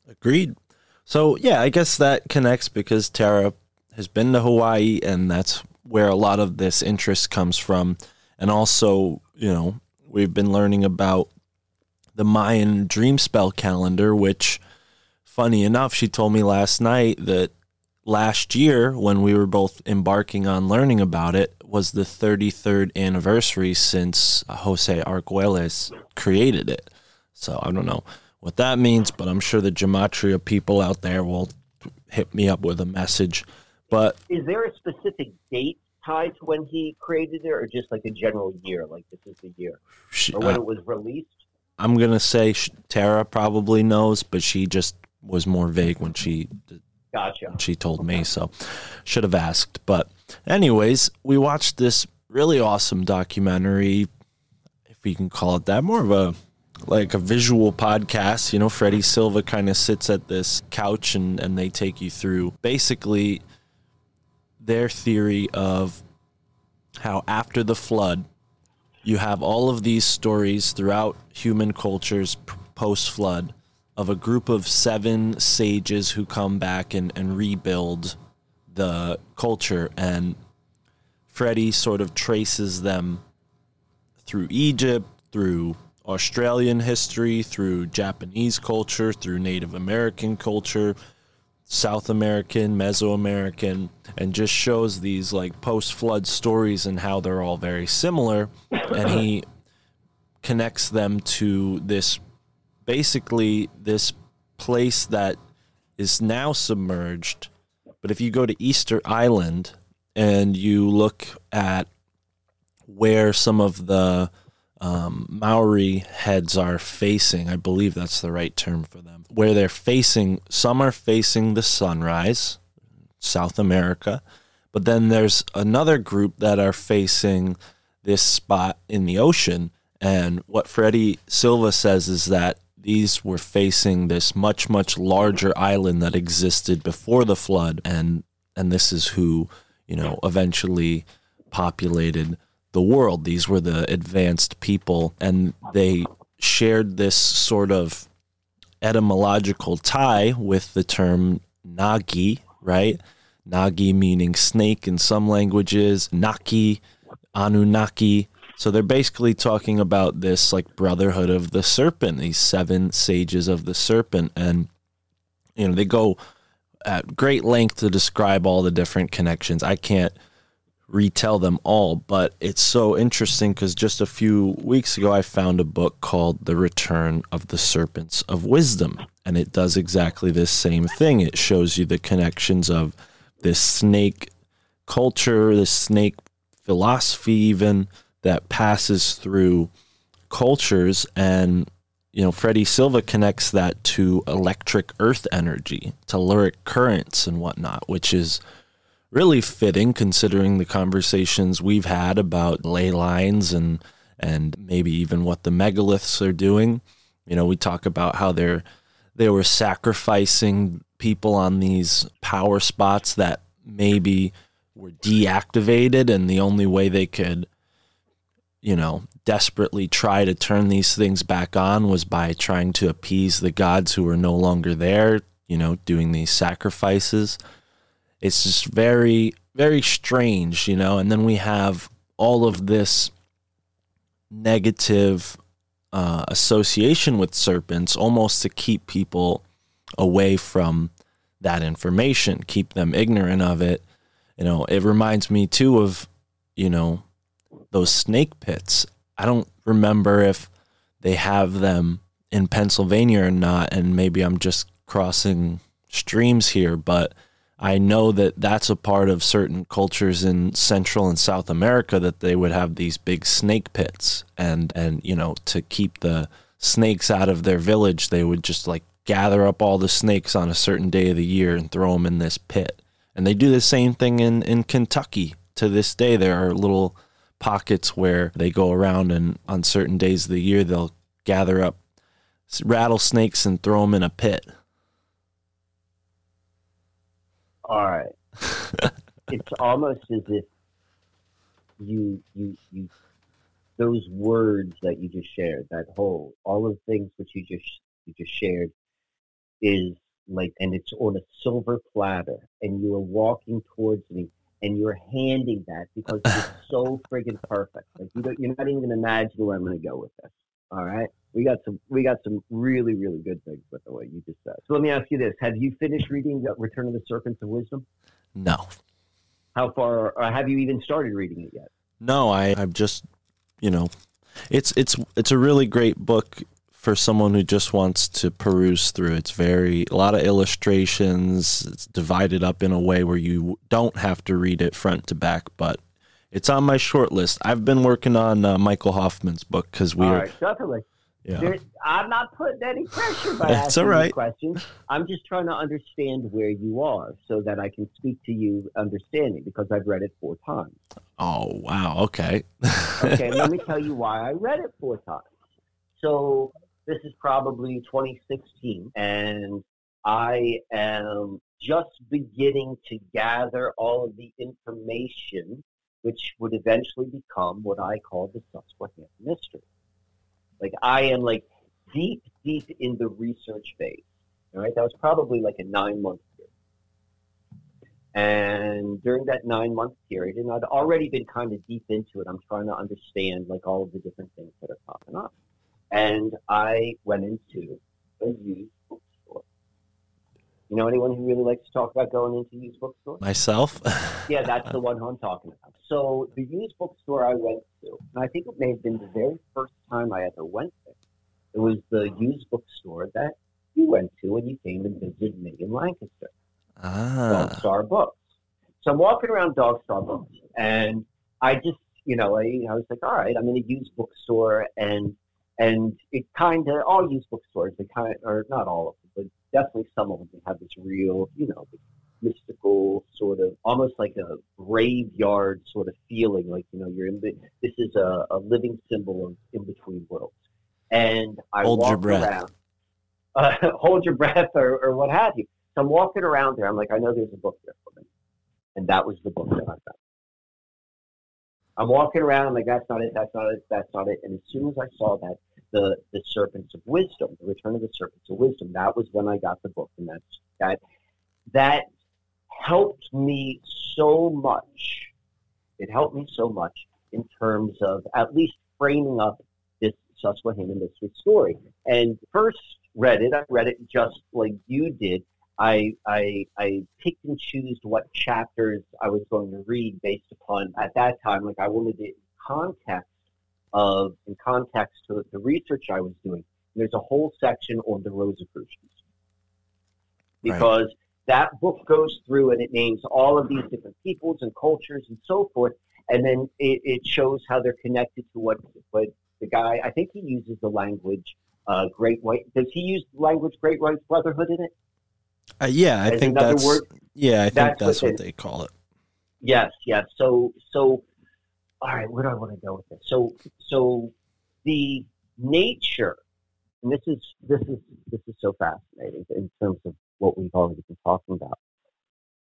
Agreed. So yeah, I guess that connects because Tara has been to Hawaii, and that's where a lot of this interest comes from. And also, you know, we've been learning about the Mayan dream spell calendar, which, funny enough, she told me last night that last year when we were both embarking on learning about it was the 33rd anniversary since Jose Arguelles created it. So I don't know what that means, but I'm sure the gematria people out there will hit me up with a message. But is there a specific date tied to when he created it, or just like a general year, like this is the year, or when uh, it was released? I'm gonna say Tara probably knows, but she just was more vague when she Gotcha. she told me, so should have asked. But, anyways, we watched this really awesome documentary, if we can call it that, more of a like a visual podcast. You know, Freddy Silva kind of sits at this couch and, and they take you through basically their theory of how after the flood, you have all of these stories throughout human cultures post flood of a group of seven sages who come back and, and rebuild the culture. And Freddy sort of traces them through Egypt, through Australian history, through Japanese culture, through Native American culture, South American, Mesoamerican, and just shows these like post flood stories and how they're all very similar. And he connects them to this basically this place that is now submerged. But if you go to Easter Island and you look at where some of the um, Maori heads are facing, I believe that's the right term for them, where they're facing, some are facing the sunrise, South America, but then there's another group that are facing this spot in the ocean. And what Freddy Silva says is that these were facing this much much larger island that existed before the flood and and this is who you know eventually populated the world these were the advanced people and they shared this sort of etymological tie with the term nagi right? Nagi meaning snake in some languages naki anunnaki. So they're basically talking about this like brotherhood of the serpent, these seven sages of the serpent, and you know they go at great length to describe all the different connections. I can't retell them all, but it's so interesting because just a few weeks ago I found a book called The Return of the Serpents of Wisdom, and it does exactly this same thing. It shows you the connections of this snake culture, this snake philosophy, even that passes through cultures and you know freddy silva connects that to electric earth energy to telluric currents and whatnot which is really fitting considering the conversations we've had about ley lines and and maybe even what the megaliths are doing you know we talk about how they're they were sacrificing people on these power spots that maybe were deactivated and the only way they could you know, desperately try to turn these things back on was by trying to appease the gods who were no longer there, you know, doing these sacrifices. It's just very very strange, you know. And then we have all of this negative uh, association with serpents, almost to keep people away from that information, keep them ignorant of it. You know, it reminds me too of, you know, those snake pits. I don't remember if they have them in Pennsylvania or not, and maybe I'm just crossing streams here, but I know that that's a part of certain cultures in Central and South America that they would have these big snake pits, and and you know to keep the snakes out of their village, they would just like gather up all the snakes on a certain day of the year and throw them in this pit. And they do the same thing in in Kentucky to this day. There are little pockets where they go around and on certain days of the year they'll gather up rattlesnakes and throw them in a pit. All right. it's almost as if you you you those words that you just shared, that whole all of the things which you just you just shared is like and it's on a silver platter and you are walking towards me and you're handing that because it's so friggin' perfect. Like you don't, you're not even gonna imagine where I'm gonna go with this. All right, we got some we got some really really good things with the way you just said. So let me ask you this: Have you finished reading Return of the Serpents of Wisdom? No. How far? Or have you even started reading it yet? No, I I've just you know, it's it's it's a really great book for someone who just wants to peruse through. It's very a lot of illustrations. It's divided up in a way where you don't have to read it front to back, but it's on my short list. I've been working on uh, Michael Hoffman's book because we All are. right, definitely. Yeah. There, I'm not putting any pressure by That's asking all right. questions. I'm just trying to understand where you are so that I can speak to you understanding because I've read it four times. Oh wow. Okay. Okay, let me tell you why I read it four times. So this is probably 2016, and I am just beginning to gather all of the information which would eventually become what I call the Susquehanna mystery. Like I am like deep, deep in the research phase. All right, that was probably like a nine month period. And during that nine month period, and I'd already been kind of deep into it, I'm trying to understand like all of the different things that are popping up. And I went into a used bookstore. You know anyone who really likes to talk about going into used bookstores? Myself. Yeah, that's the one who I'm talking about. So the used bookstore I went to, and I think it may have been the very first time I ever went there. It was the used bookstore that you went to when you came and visited me in Lancaster, Dog ah. Star Books. So I'm walking around Dog Star Books, and I just, you know, I, I was like, all right, I'm in a used bookstore, and and it kind of all used bookstores, they kind of, or not all of them, but definitely some of them have this real, you know, mystical sort of almost like a graveyard sort of feeling like you know you're in the, this is a, a living symbol of in between worlds. And i Hold your walk breath. around uh, hold your breath or, or what have you. So i'm walking around there. I'm like i know there's a book there for me. And that was the book that i found. I'm walking around. I'm like that's not it. That's not it. That's not it. And as soon as i saw that the the serpents of wisdom the return of the serpents of wisdom that was when i got the book. And that's that that helped me so much. It helped me so much in terms of at least framing up this Susquehanna mystery story. And first read it, I read it just like you did. I, I, I picked and chose what chapters I was going to read based upon, at that time, like I wanted it in context of, in context to the research I was doing. There's a whole section on the Rosicrucians. Right. That book goes through and it names all of these different peoples and cultures and so forth, and then it, it shows how they're connected to what what the guy. I think he uses the language uh, Great White. Does he use the language Great White Brotherhood in it? Uh, yeah, I As think that's word? yeah, I think That's that's what what they call it. Yes, yes. So so, all right. Where do I want to go with this? So so the nature, and this is this is this is so fascinating in terms of what we've already been talking about.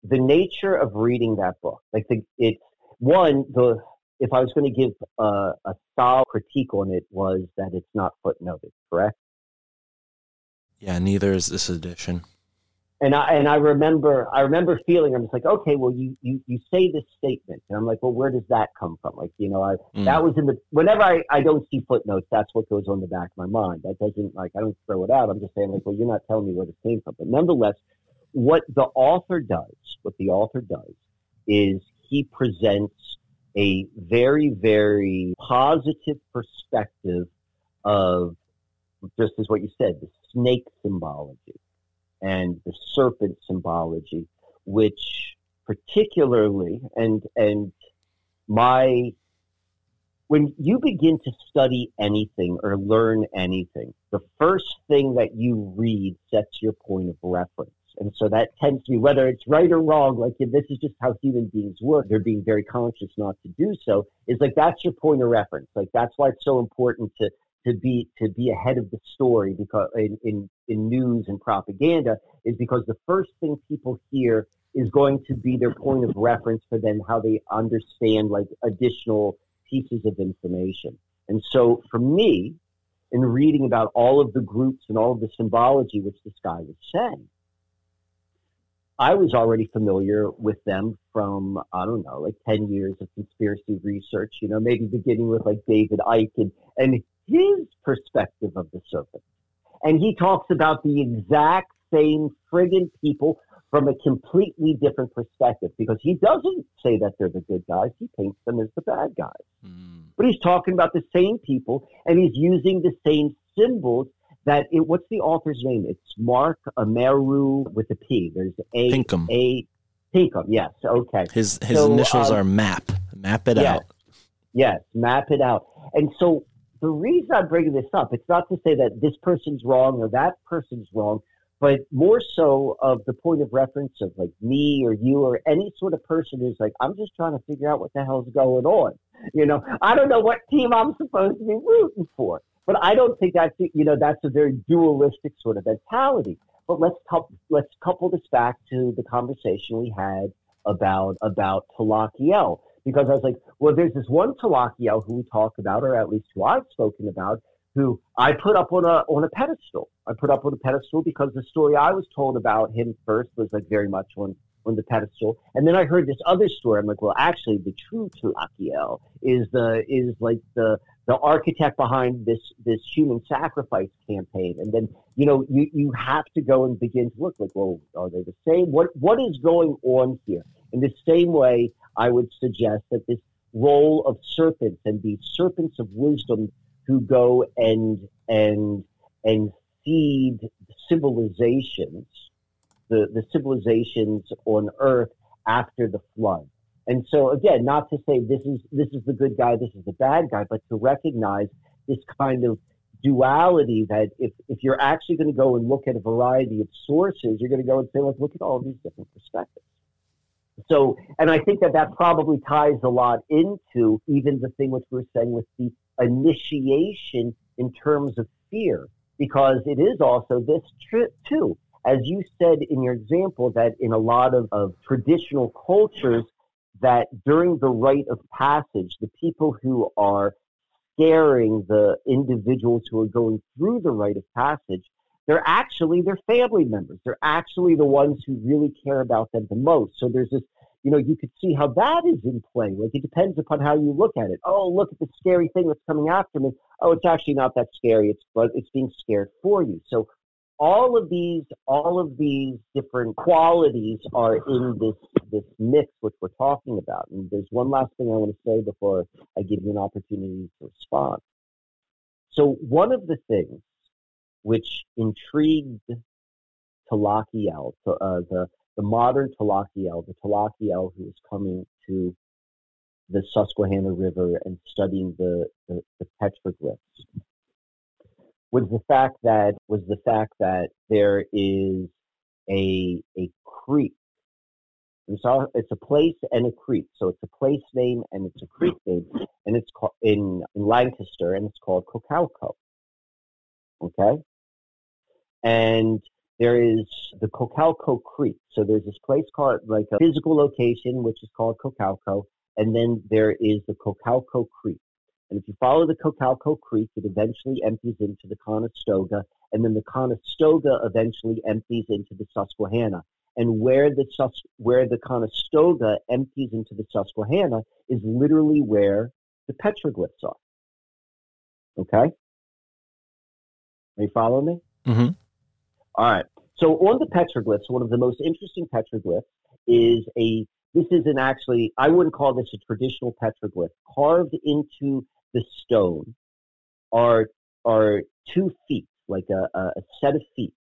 The nature of reading that book, like the it's one the if I was going to give a, a solid critique on it was that it's not footnoted, correct? Yeah, neither is this edition. And I and I remember I remember feeling I'm just like okay well you you you say this statement. And I'm like well where does that come from? Like you know I mm. that was in the whenever I I don't see footnotes that's what goes on the back of my mind. That doesn't like I don't throw it out. I'm just saying like well you're not telling me where this came from. But nonetheless what the author does what the author does is he presents a very very positive perspective of just as what you said the snake symbology and the serpent symbology, which particularly and and my when you begin to study anything or learn anything, the first thing that you read sets your point of reference. And so that tends to be whether it's right or wrong, like this is just how human beings work. They're being very conscious not to do so. Is like that's your point of reference. Like that's why it's so important to to be to be ahead of the story because in, in, in news and propaganda is because the first thing people hear is going to be their point of reference for then how they understand like additional pieces of information. And so for me, in reading about all of the groups and all of the symbology which this guy was saying, I was already familiar with them from, I don't know, like 10 years of conspiracy research, you know, maybe beginning with like David Icke and, and his perspective of the serpent. And he talks about the exact same friggin' people from a completely different perspective because he doesn't say that they're the good guys. He paints them as the bad guys. Mm. But he's talking about the same people and he's using the same symbols that it, what's the author's name? It's Mark Amaru with a P. There's a Pinkham. A Pinkham. Yes. Okay. His his so, initials um, are map. Map it yes, out. Yes. Map it out. And so the reason I'm bringing this up, it's not to say that this person's wrong or that person's wrong, but more so of the point of reference of like me or you or any sort of person who's like, I'm just trying to figure out what the hell's going on. You know, I don't know what team I'm supposed to be rooting for, but I don't think that's, you know, that's a very dualistic sort of mentality. But let's, let's couple this back to the conversation we had about, about Tlakael because I was like, well, there's this one Tlakael who we talk about, or at least who I've spoken about, who I put up on a on a pedestal. I put up on a pedestal because the story I was told about him first was like very much on on the pedestal, and then I heard this other story. I'm like, well, actually, the true Tlakael is the is like the the architect behind this this human sacrifice campaign. And then you know you you have to go and begin to look like, well, are they the same? What what is going on here? In the same way, I would suggest that this role of serpents and these serpents of wisdom who go and and and feed civilizations, the, the civilizations on earth after the flood. And so again, not to say this is this is the good guy, this is the bad guy, but to recognize this kind of duality that if, if you're actually going to go and look at a variety of sources, you're going to go and say, let's look at all these different perspectives. So, and I think that that probably ties a lot into even the thing which we are saying with the initiation in terms of fear, because it is also this trip too. As you said in your example, that in a lot of, of traditional cultures, that during the rite of passage, the people who are scaring the individuals who are going through the rite of passage they're actually their family members. They're actually the ones who really care about them the most. So there's this, you know, you could see how that is in play. Like it depends upon how you look at it. Oh, look at the scary thing that's coming after me. Oh, it's actually not that scary. It's but it's being scared for you. So all of these, all of these different qualities are in this this mix which we're talking about. And there's one last thing I want to say before I give you an opportunity to respond. So one of the things which intrigued Tlakael, uh, the, the modern Tlakael, the Tlakael who was coming to the Susquehanna River and studying the, the, the petroglyphs was the fact that was the fact that there is a a creek. It's, all, it's a place and a creek. So it's a place name and it's a creek name, and it's called in, in Lancaster, and it's called Cocalco. Okay, and there is the Cocalco Creek. So there's this place called like a physical location which is called Cocalco, and then there is the Cocalco Creek. And if you follow the Cocalco Creek, it eventually empties into the Conestoga, and then the Conestoga eventually empties into the Susquehanna. And where the Sus- where the Conestoga empties into the Susquehanna is literally where the petroglyphs are. Okay, are you following me? Mm-hmm. All right. So on the petroglyphs, one of the most interesting petroglyphs is a. This isn't actually. I wouldn't call this a traditional petroglyph. Carved into the stone are are two feet, like a, a set of feet,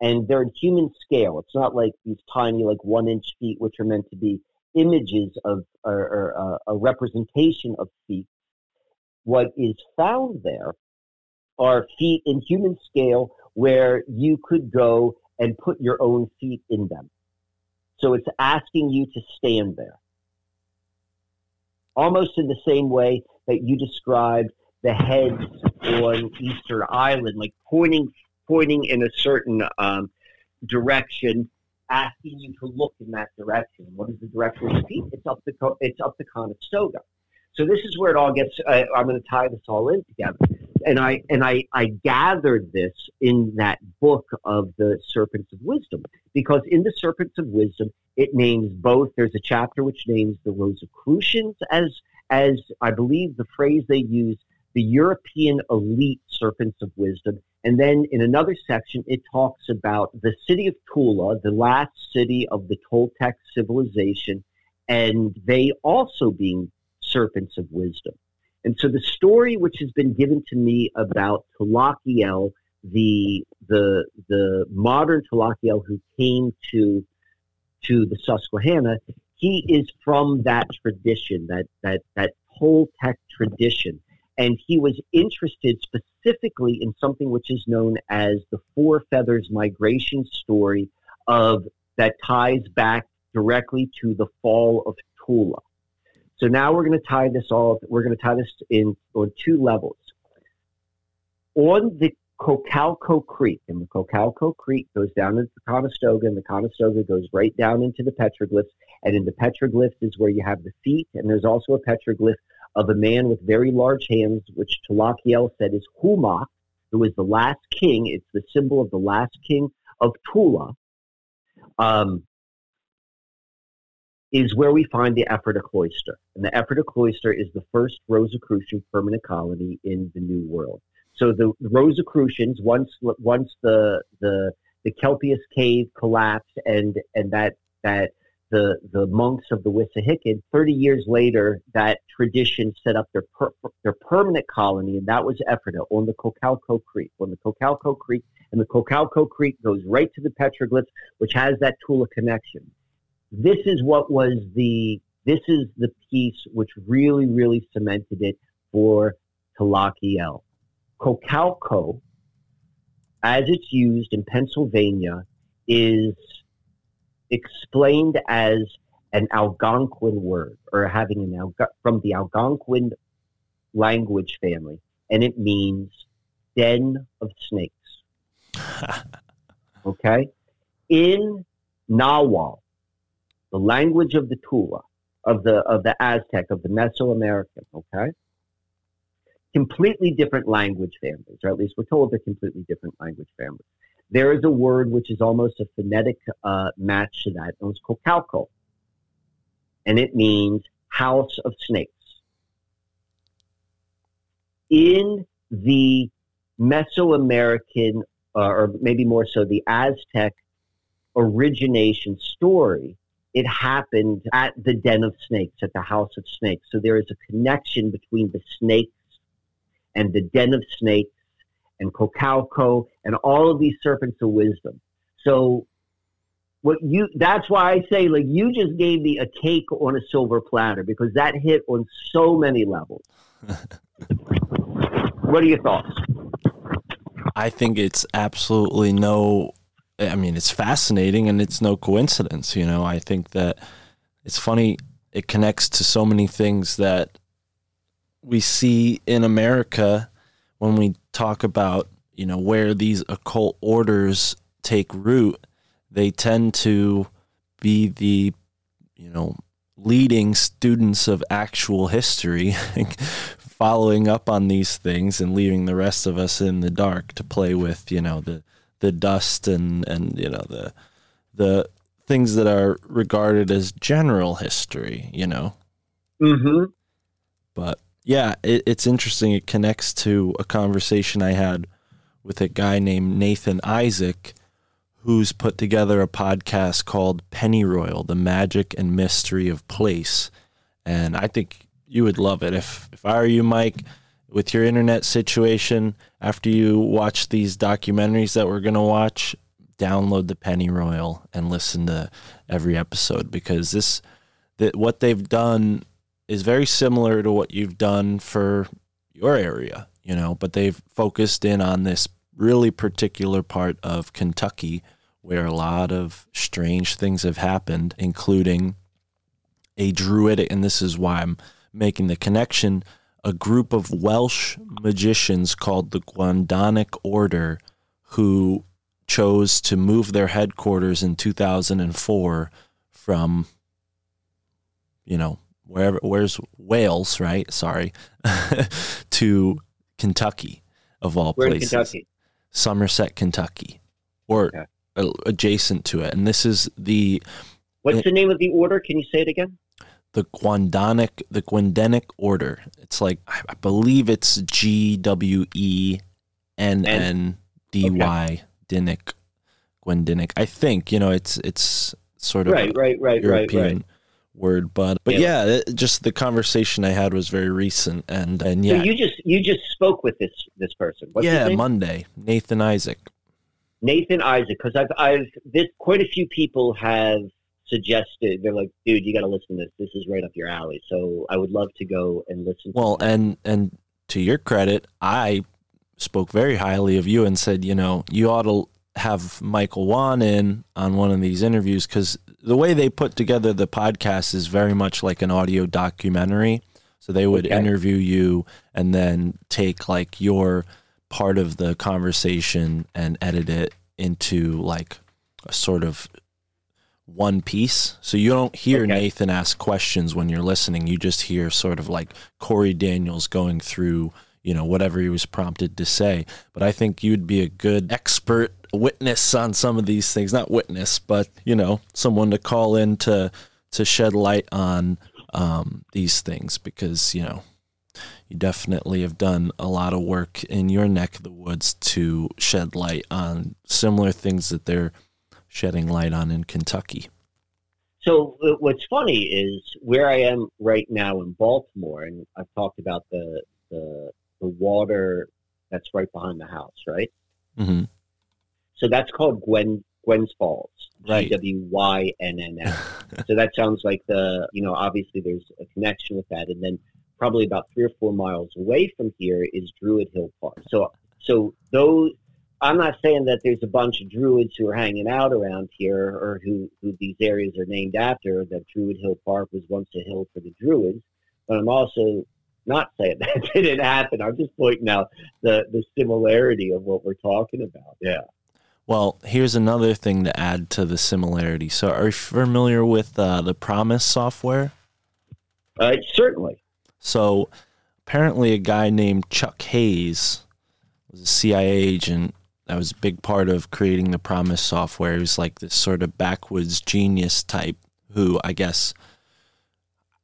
and they're in human scale. It's not like these tiny, like one inch feet, which are meant to be images of or, or uh, a representation of feet. What is found there are feet in human scale where you could go and put your own feet in them. So it's asking you to stand there. Almost in the same way that you described the heads on Easter Island, like pointing pointing in a certain um, direction, asking you to look in that direction. What is the direction of the feet? It's up the it's up the Conestoga. So this is where it all gets. Uh, I'm going to tie this all in together, and I and I I gathered this in that book of the Serpents of Wisdom because in the Serpents of Wisdom it names both. There's a chapter which names the Rosicrucians as as I believe the phrase they use, the European elite Serpents of Wisdom, and then in another section it talks about the city of Tula, the last city of the Toltec civilization, and they also being serpents of wisdom. And so the story which has been given to me about Tlakael, the the the modern Tlakael who came to to the Susquehanna, he is from that tradition, that that that Toltec tradition. And he was interested specifically in something which is known as the Four Feathers migration story of that ties back directly to the fall of Tula. So now we're going to tie this all. We're going to tie this in on two levels. On the Cocalco Creek, and the Cocalco Creek goes down into the Conestoga, and the Conestoga goes right down into the petroglyphs. And in the petroglyphs is where you have the feet, and there's also a petroglyph of a man with very large hands, which Tlakael said is Huemac, who is the last king. It's the symbol of the last king of Tula. Um, is where we find the Ephrata cloister. And the Ephrata cloister is the first Rosicrucian permanent colony in the New World. So the Rosicrucians, once once the the the Kelpius cave collapsed and and that that the the monks of the Wissahickon, 30 years later, that tradition set up their per, their permanent colony, and that was Ephrata on the Cocalco Creek. On the Cocalco Creek, and the Cocalco Creek goes right to the petroglyphs, which has that Tula connection this is what was the this is the piece which really really cemented it for Tlakael. Cocalco, as it's used in Pennsylvania, is explained as an Algonquin word or having an Alga- from the Algonquin language family, and it means den of snakes. okay, in Nahuatl, the language of the Tula, of the of the Aztec, of the Mesoamerican, okay? Completely different language families, or at least we're told they're completely different language families. There is a word which is almost a phonetic uh, match to that, and it's Cocalco, and it means house of snakes. In the Mesoamerican, uh, or maybe more so the Aztec origination story, it happened at the den of snakes, at the house of snakes. So there is a connection between the snakes and the den of snakes and Cocalco and all of these serpents of wisdom. So what you that's why I say like you just gave me a cake on a silver platter because that hit on so many levels. what are your thoughts? I think it's absolutely no I mean, it's fascinating and it's no coincidence. You know, I think that it's funny. It connects to so many things that we see in America when we talk about, you know, where these occult orders take root. They tend to be the, you know, leading students of actual history following up on these things and leaving the rest of us in the dark to play with, you know, the the dust and and you know the the things that are regarded as general history, you know. Mm-hmm. But yeah, it, it's interesting. It connects to a conversation I had with a guy named Nathan Isaac, who's put together a podcast called Pennyroyal: The Magic and Mystery of Place, and I think you would love it. If if I were you, Mike, with your internet situation, after you watch these documentaries that we're gonna watch, download the Pennyroyal and listen to every episode because this that what they've done is very similar to what you've done for your area, you know, but they've focused in on this really particular part of Kentucky where a lot of strange things have happened, including a druidic, and this is why I'm making the connection, a group of Welsh magicians called the Gwandonic Order who chose to move their headquarters in 2004 from, you know, wherever where's Wales, right? Sorry, to Kentucky of all We're places, Kentucky. Somerset, Kentucky, or Okay. adjacent to it. And this is the What's the name of the order? Can you say it again? The Gwandanic the Gwendenic Order. It's like I believe it's G W E N N D Y Dinic Gwendinic. I think you know it's it's sort of Right, right, right, right, European right. word, but but Yeah. yeah, it, just the conversation I had was very recent, and and yeah, So you just you just spoke with this this person. What's yeah. Monday, Nathan Isaac. Nathan Isaac, because I've I've this quite a few people have suggested they're like, dude, you got to listen to this. This is right up your alley. So I would love to go and listen. Well, and and to your credit, I spoke very highly of you and said, you know, you ought to have Michael Wan in on one of these interviews because the way they put together the podcast is very much like an audio documentary. So they would Okay. interview you and then take like your part of the conversation and edit it into like a sort of one piece. So you don't hear Okay. Nathan ask questions when you're listening. You just hear sort of like Corey Daniels going through, you know, whatever he was prompted to say. But I think you'd be a good expert witness on some of these things. Not witness, but you know, someone to call in to to shed light on um, these things because you know you definitely have done a lot of work in your neck of the woods to shed light on similar things that they're shedding light on in Kentucky. So uh, what's funny is where I am right now in Baltimore, and I've talked about the the, the water that's right behind the house, right? hmm So that's called Gwen Gwynns Falls, Right. G W Y N N S. So that sounds like the you know obviously there's a connection with that, and then probably about three or four miles away from here is Druid Hill Park. So so those. I'm not saying that there's a bunch of druids who are hanging out around here or who, who these areas are named after, that Druid Hill Park was once a hill for the druids, but I'm also not saying that didn't happen. I'm just pointing out the, the similarity of what we're talking about. Yeah. Well, here's another thing to add to the similarity. So, are you familiar with uh, the PROMIS software? Uh, certainly. So, apparently, a guy named Chuck Hayes was a CIA agent that was a big part of creating the PROMIS software. He was like this sort of backwoods genius type who, I guess,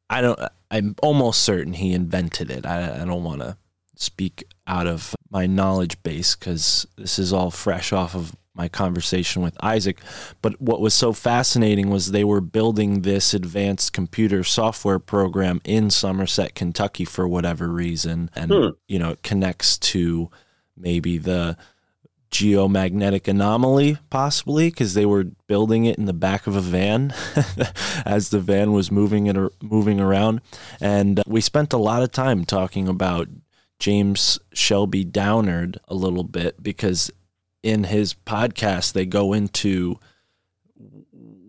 I don't. I'm almost certain he invented it. I, I don't want to speak out of my knowledge base because this is all fresh off of my conversation with Isaac. But what was so fascinating was they were building this advanced computer software program in Somerset, Kentucky for whatever reason. And, Hmm. you know, it connects to maybe the geomagnetic anomaly possibly because they were building it in the back of a van as the van was moving it or moving around and uh, we spent a lot of time talking about James Shelby Downard a little bit because in his podcast they go into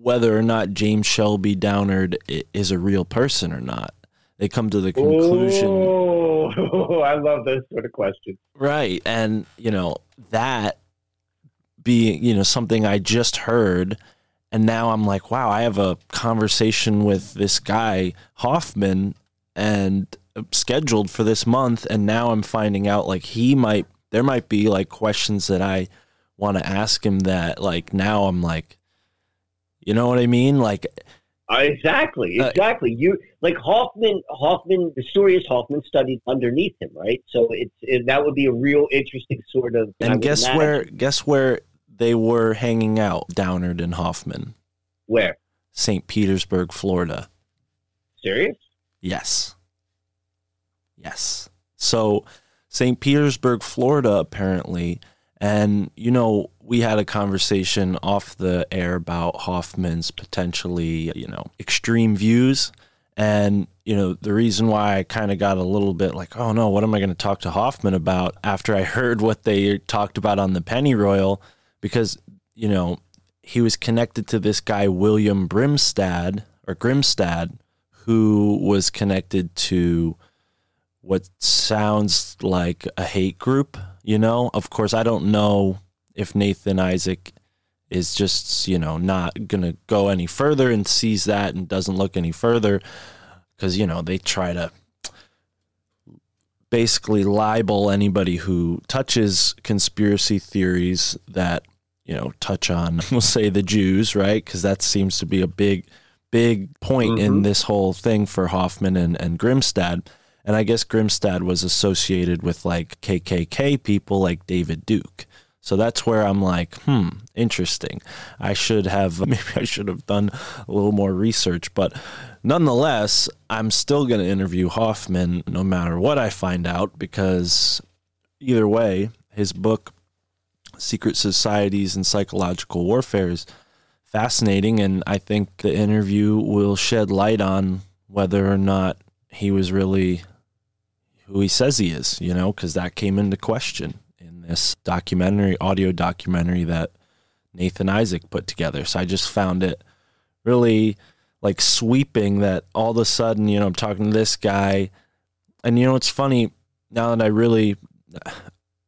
whether or not James Shelby Downard is a real person or not. They come to the conclusion Oh, I love those sort of questions. Right. And, you know, that being, you know, something I just heard. And now I'm like, wow, I have a conversation with this guy, Hoffman, and scheduled for this month, and now I'm finding out like he might there might be like questions that I want to ask him that like now I'm like, you know what I mean? Like uh, exactly, exactly. Uh, you like Hoffman. Hoffman. The story is Hoffman studied underneath him, right? So it's it, that would be a real interesting sort of. And guess where? Guess where they were hanging out, Downard and Hoffman. Where? St. Petersburg, Florida. Serious? Yes. Yes. So, St. Petersburg, Florida, apparently and, you know, we had a conversation off the air about Hoffman's potentially, you know, extreme views. And, you know, the reason why I kind of got a little bit like, oh no, what am I going to talk to Hoffman about after I heard what they talked about on the Pennyroyal? Because, you know, he was connected to this guy, William Brimstad or Grimstad, who was connected to what sounds like a hate group you know, of course, I don't know if Nathan Isaac is just, you know, not going to go any further and sees that and doesn't look any further because, you know, they try to basically libel anybody who touches conspiracy theories that, you know, touch on, we'll say the Jews, right? Because that seems to be a big, big point mm-hmm. in this whole thing for Hoffman and, and Grimstad. And I guess Grimstad was associated with like KKK people like David Duke. So that's where I'm like, hmm, interesting. I should have, maybe I should have done a little more research. But nonetheless, I'm still going to interview Hoffman no matter what I find out because either way, his book, Secret Societies and Psychological Warfare, is fascinating. And I think the interview will shed light on whether or not he was really who he says he is, you know, because that came into question this documentary, audio documentary that Nathan Isaac put together. So I just found it really like sweeping that all of a sudden, you know, I'm talking to this guy. And, you know, it's funny now that I really,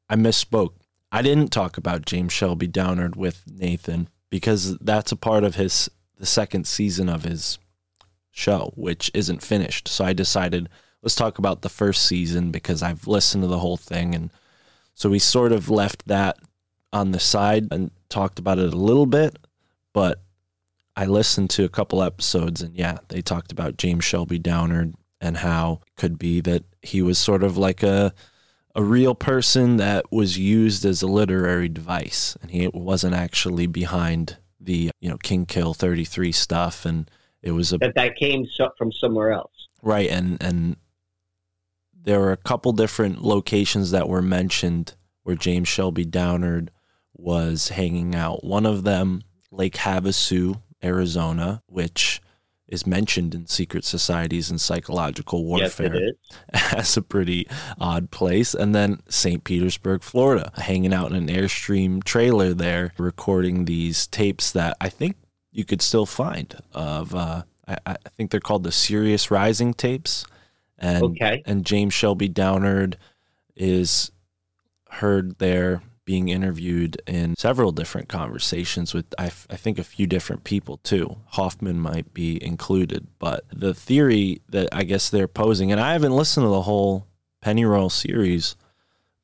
I misspoke. I didn't talk about James Shelby Downard with Nathan because that's a part of his, the second season of his show, which isn't finished. So I decided let's talk about the first season because I've listened to the whole thing. And so we sort of left that on the side and talked about it a little bit. But I listened to a couple episodes and yeah, they talked about James Shelby Downard and how it could be that he was sort of like a a real person that was used as a literary device and he wasn't actually behind the you know King Kill 33 stuff and it was a that that came from somewhere else right and and there were a couple different locations that were mentioned where James Shelby Downard was hanging out. One of them, Lake Havasu, Arizona, which is mentioned in secret societies and psychological warfare yes, as a pretty odd place. And then St. Petersburg, Florida, hanging out in an Airstream trailer there, recording these tapes that I think you could still find of. Uh, I, I think they're called the Sirius Rising tapes and okay. and James Shelby Downard is heard there being interviewed in several different conversations with I, f- I think a few different people too. Hoffman might be included but the theory that i guess they're posing and i haven't listened to the whole pennyroyal series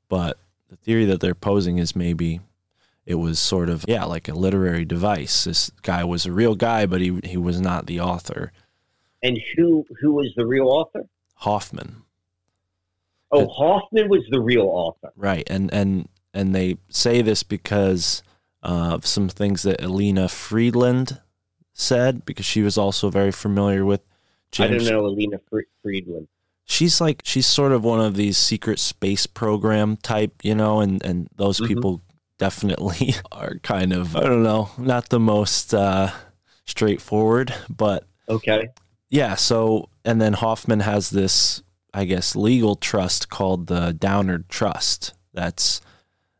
but the theory that they're posing is maybe it was sort of yeah like a literary device. This guy was a real guy but he, he was not the author. And who who was the real author Hoffman. Oh, Hoffman was the real author. Right, and and and they say this because of some things that Elana Freeland said, because she was also very familiar with. James. I don't know Elana Freeland. She's like she's sort of one of these secret space program type, you know, and and those mm-hmm. people definitely are kind of I don't know, not the most uh, straightforward, but okay yeah, so and then Hoffman has this, I guess, legal trust called the Downard Trust. That's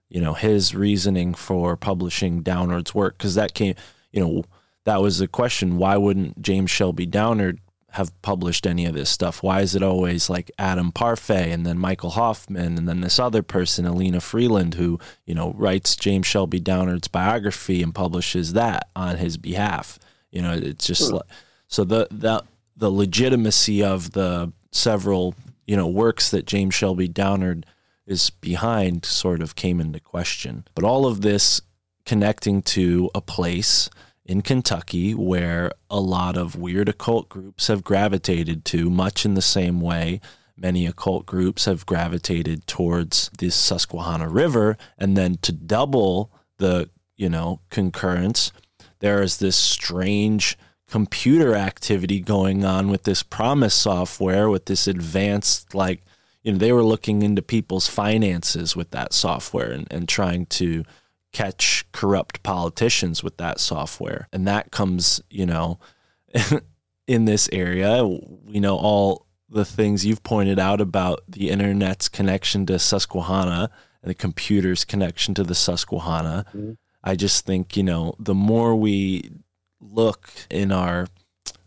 you know his reasoning for publishing Downard's work because that came, you know, that was the question. Why wouldn't James Shelby Downard have published any of this stuff? Why is it always like Adam Parfrey and then Michael Hoffman and then this other person, Elana Freeland, who, you know, writes James Shelby Downard's biography and publishes that on his behalf? You know, it's just like, so the, that, the legitimacy of the several you know works that James Shelby Downard is behind sort of came into question. But all of this connecting to a place in Kentucky where a lot of weird occult groups have gravitated to, much in the same way many occult groups have gravitated towards the Susquehanna River. And then to double the, you know, concurrence, there is this strange computer activity going on with this PROMIS software, with this advanced, like, you know, they were looking into people's finances with that software and, and trying to catch corrupt politicians with that software. And that comes, you know, in this area. We know all the things you've pointed out about the internet's connection to Susquehanna and the computer's connection to the Susquehanna. Mm-hmm. I just think, you know, the more we look in our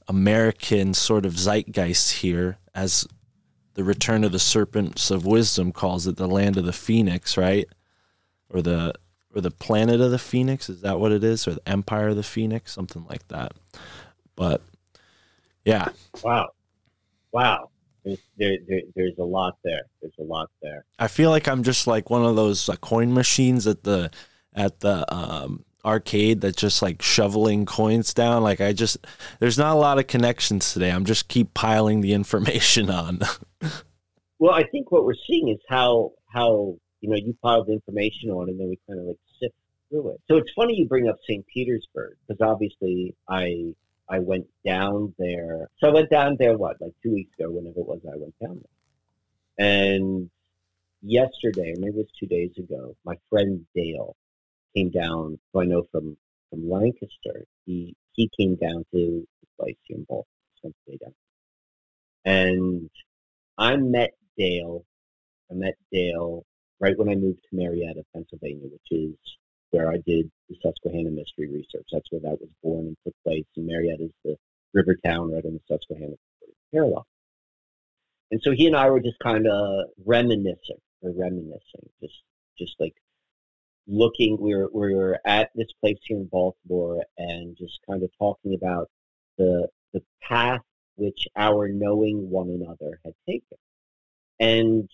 American sort of zeitgeist here as the return of the serpents of wisdom calls it the land of the phoenix, right? Or the or the planet of the phoenix, is that what it is? Or the empire of the phoenix, something like that. But yeah. Wow. Wow. There's, there, there, there's a lot there. There's a lot there. I feel like I'm just like one of those uh, coin machines at the at the um, arcade that's just like shoveling coins down. Like I just there's not a lot of connections today. I'm just keep piling the information on. well, I think what we're seeing is how how you know you piled information on, and then we kind of like sift through it. So it's funny you bring up St. Petersburg because obviously I I went down there. So I went down there, what, like two weeks ago, whenever it was I went down there. And yesterday, maybe it was two days ago, my friend Dale came down, who I know from, from Lancaster. He, he came down to the day down. And I met Dale. I met Dale right when I moved to Marietta, Pennsylvania, which is where I did the Susquehanna Mystery Research. That's where that was born and took place. And Marietta is the river town right on the Susquehanna parallel. And so he and I were just kind of reminiscing or reminiscing, just just like looking. We were we were at this place here in Baltimore and just kind of talking about the the path which our knowing one another had taken. And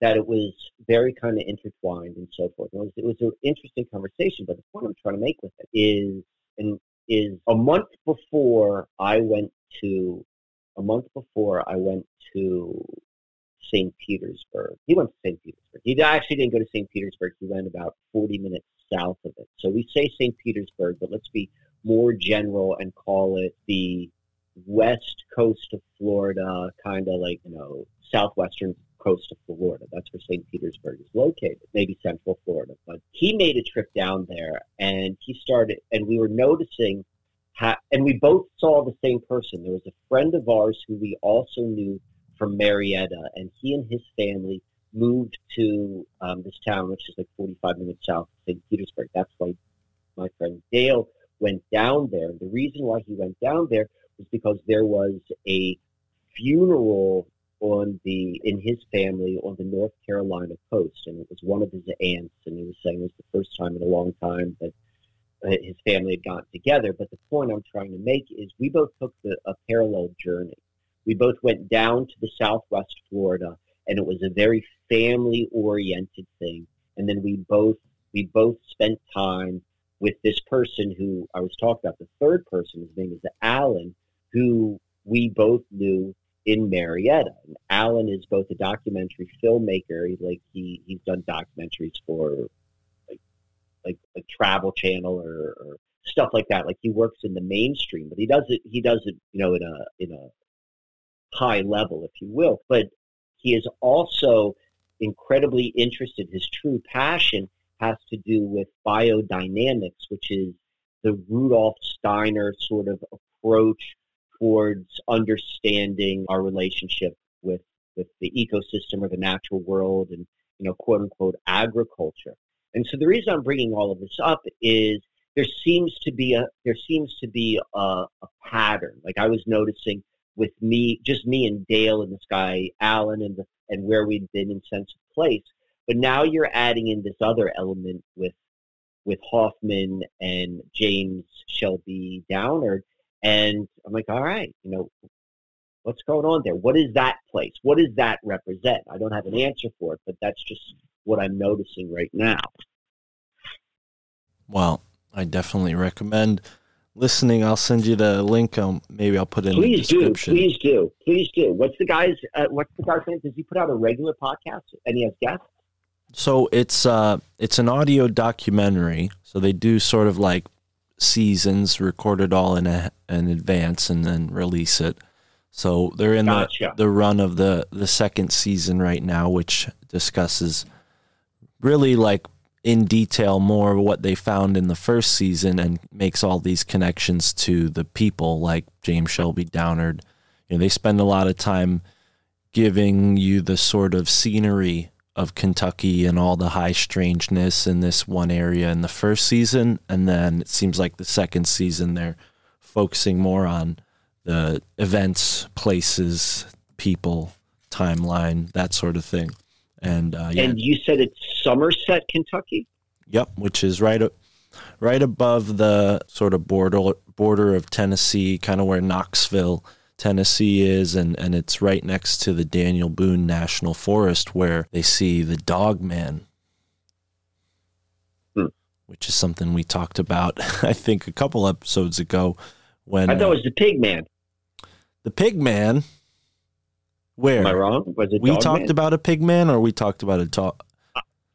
that it was very kind of intertwined and so forth. It was, it was an interesting conversation, but the point I'm trying to make with it is, and is a month before I went to, a month before I went to St. Petersburg. He went to St. Petersburg. He actually didn't go to St. Petersburg. He went about 40 minutes south of it. So we say St. Petersburg, but let's be more general and call it the west coast of Florida, kind of like, you know, southwestern coast of Florida. That's where St. Petersburg is located, maybe central Florida. But he made a trip down there and he started, and we were noticing, and we both saw the same person. There was a friend of ours who we also knew from Marietta, and he and his family moved to um, this town, which is like 45 minutes south of St. Petersburg. That's why my friend Dale went down there. And The reason why he went down there was because there was a funeral on the in his family on the North Carolina coast, and it was one of his aunts, and he was saying it was the first time in a long time that uh, his family had gotten together. But the point I'm trying to make is we both took the, a parallel journey. We both went down to the Southwest Florida, and it was a very family oriented thing. And then we both we both spent time with this person who I was talking about. The third person, his name is Alan, who we both knew in Marietta. And Alan is both a documentary filmmaker. Like he he's done documentaries for like like like Travel Channel or, or stuff like that. Like he works in the mainstream, but he does it he does it you know in a in a high level, if you will. But he is also incredibly interested. His true passion has to do with biodynamics, which is the Rudolf Steiner sort of approach towards understanding our relationship with with the ecosystem or the natural world and you know quote unquote agriculture. And so the reason I'm bringing all of this up is there seems to be a there seems to be a, a pattern. Like I was noticing with me, just me and Dale and this guy Alan and the, and where we'd been in sense of place. But now you're adding in this other element with with Hoffman and James Shelby Downard and I'm like, all right, you know, What's going on there? What is that place? What does that represent? I don't have an answer for it, but that's just what I'm noticing right now. Well, I definitely recommend listening. I'll send you the link. Um, maybe I'll put it in please the description. do, please do, please do. What's the guy's? Uh, what's the guy's name? Does he put out a regular podcast? And he has guests? So it's uh it's an audio documentary. So they do sort of like seasons, record it all in a, in advance, and then release it. So they're in Gotcha. the the run of the the second season right now, which discusses really like in detail more what they found in the first season and makes all these connections to the people like James Shelby Downard. You know, they spend a lot of time giving you the sort of scenery of Kentucky and all the high strangeness in this one area in the first season. And then it seems like the second season they're focusing more on the events, places, people, timeline, that sort of thing. And uh, yeah, And you said it's Somerset, Kentucky. Yep, which is right right above the sort of border border of Tennessee, kind of where Knoxville, Tennessee is, and and it's right next to the Daniel Boone National Forest where they see the dog man. Hmm. Which is something we talked about, I think, a couple episodes ago, when I thought uh, it was the Pig Man. the pig man. Where Am I wrong? Was it we talked Man? about a pig man, or we talked about a dog?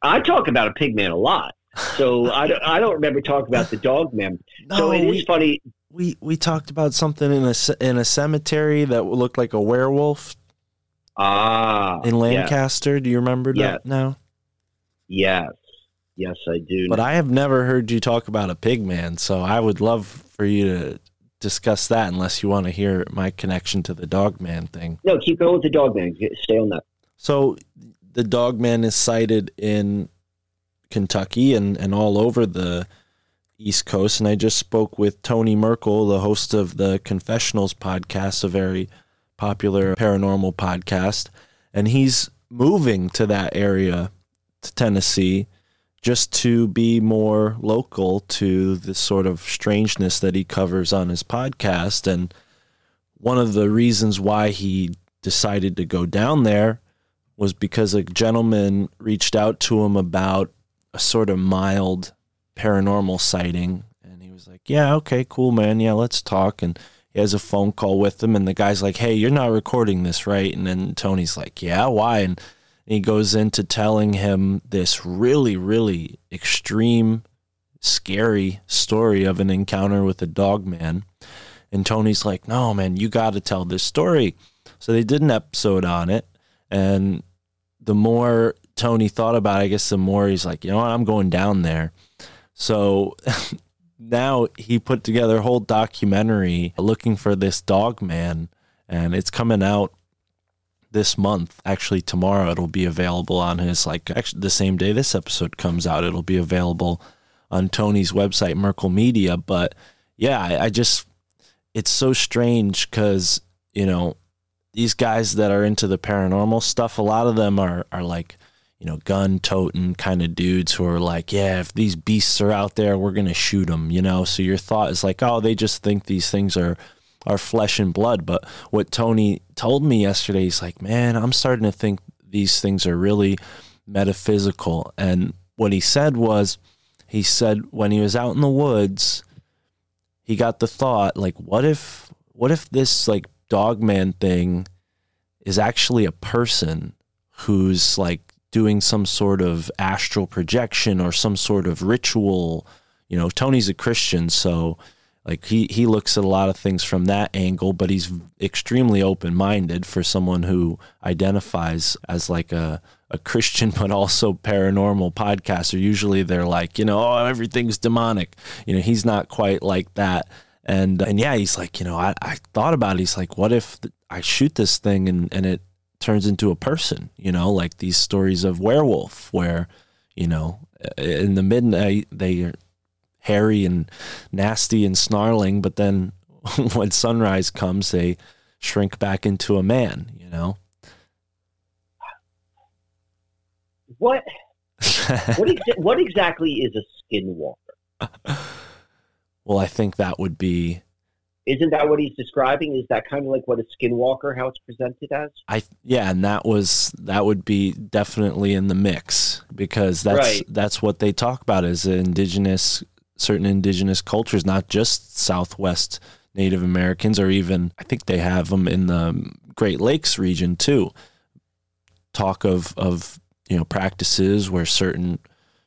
I talk about a pig man a lot. So I don't, I don't remember talking about the dog man. so No, it is we- funny. we we talked about something in a in a cemetery that looked like a werewolf Ah, in yeah. Lancaster. Do you remember Yeah. that now? Yes, yes, I do. But I have never heard you talk about a pig man, so I would love for you to discuss that unless you want to hear my connection to the dog man thing. no, keep going with the dog man. Stay on that. So the dog man is cited in Kentucky and, and all over the East Coast. And I just spoke with Tony Merkel, the host of the Confessionals podcast, a very popular paranormal podcast. And he's moving to that area, to Tennessee, just to be more local to the sort of strangeness that he covers on his podcast. And one of the reasons why he decided to go down there was because a gentleman reached out to him about a sort of mild paranormal sighting. And he was like yeah okay cool man. Yeah let's talk. And he has a phone call with him and the guy's like hey you're not recording this right? And then tony's like yeah why? And he goes into telling him this really really extreme scary story of an encounter with a dog man. And tony's like no man you got to tell this story. So they did an episode on it. And the more Tony thought about it, I guess the more he's like, you know what, I'm going down there. So now he put together a whole documentary looking for this dog man, and it's coming out this month. Actually, tomorrow it'll be available on his like actually the same day this episode comes out. It'll be available on Tony's website, Merkel Media. But yeah, I, I just it's so strange because you know these guys that are into the paranormal stuff, a lot of them are are like, you know, gun toting kind of dudes who are like, yeah, if these beasts are out there, we're gonna shoot them, you know. So your thought is like, oh, they just think these things are are flesh and blood. But what Tony told me yesterday, he's like, man, I'm starting to think these things are really metaphysical. And what he said was, he said when he was out in the woods, he got the thought like, what if, what if this like dogman thing is actually a person who's like doing some sort of astral projection or some sort of ritual. You know, Tony's a Christian, so like he he looks at a lot of things from that angle, but he's extremely open-minded for someone who identifies as like a a Christian but also paranormal podcaster. Usually they're like, you know, oh, everything's demonic. You know, he's not quite like that. And and yeah, he's like, you know, I, I thought about it. He's like, what if I shoot this thing and, and it turns into a person, you know, like these stories of werewolf where, you know, in the midnight they hairy and nasty and snarling, but then when sunrise comes, they shrink back into a man, you know? What what exa- what exactly is a skinwalker? well, I think that would be Isn't that what he's describing? Is that kind of like what a skinwalker, how it's presented as? I yeah, and that was that would be definitely in the mix because that's Right. that's what they talk about is indigenous certain indigenous cultures, not just Southwest Native Americans or even I think they have them in the Great Lakes region too. Talk of of you know practices where certain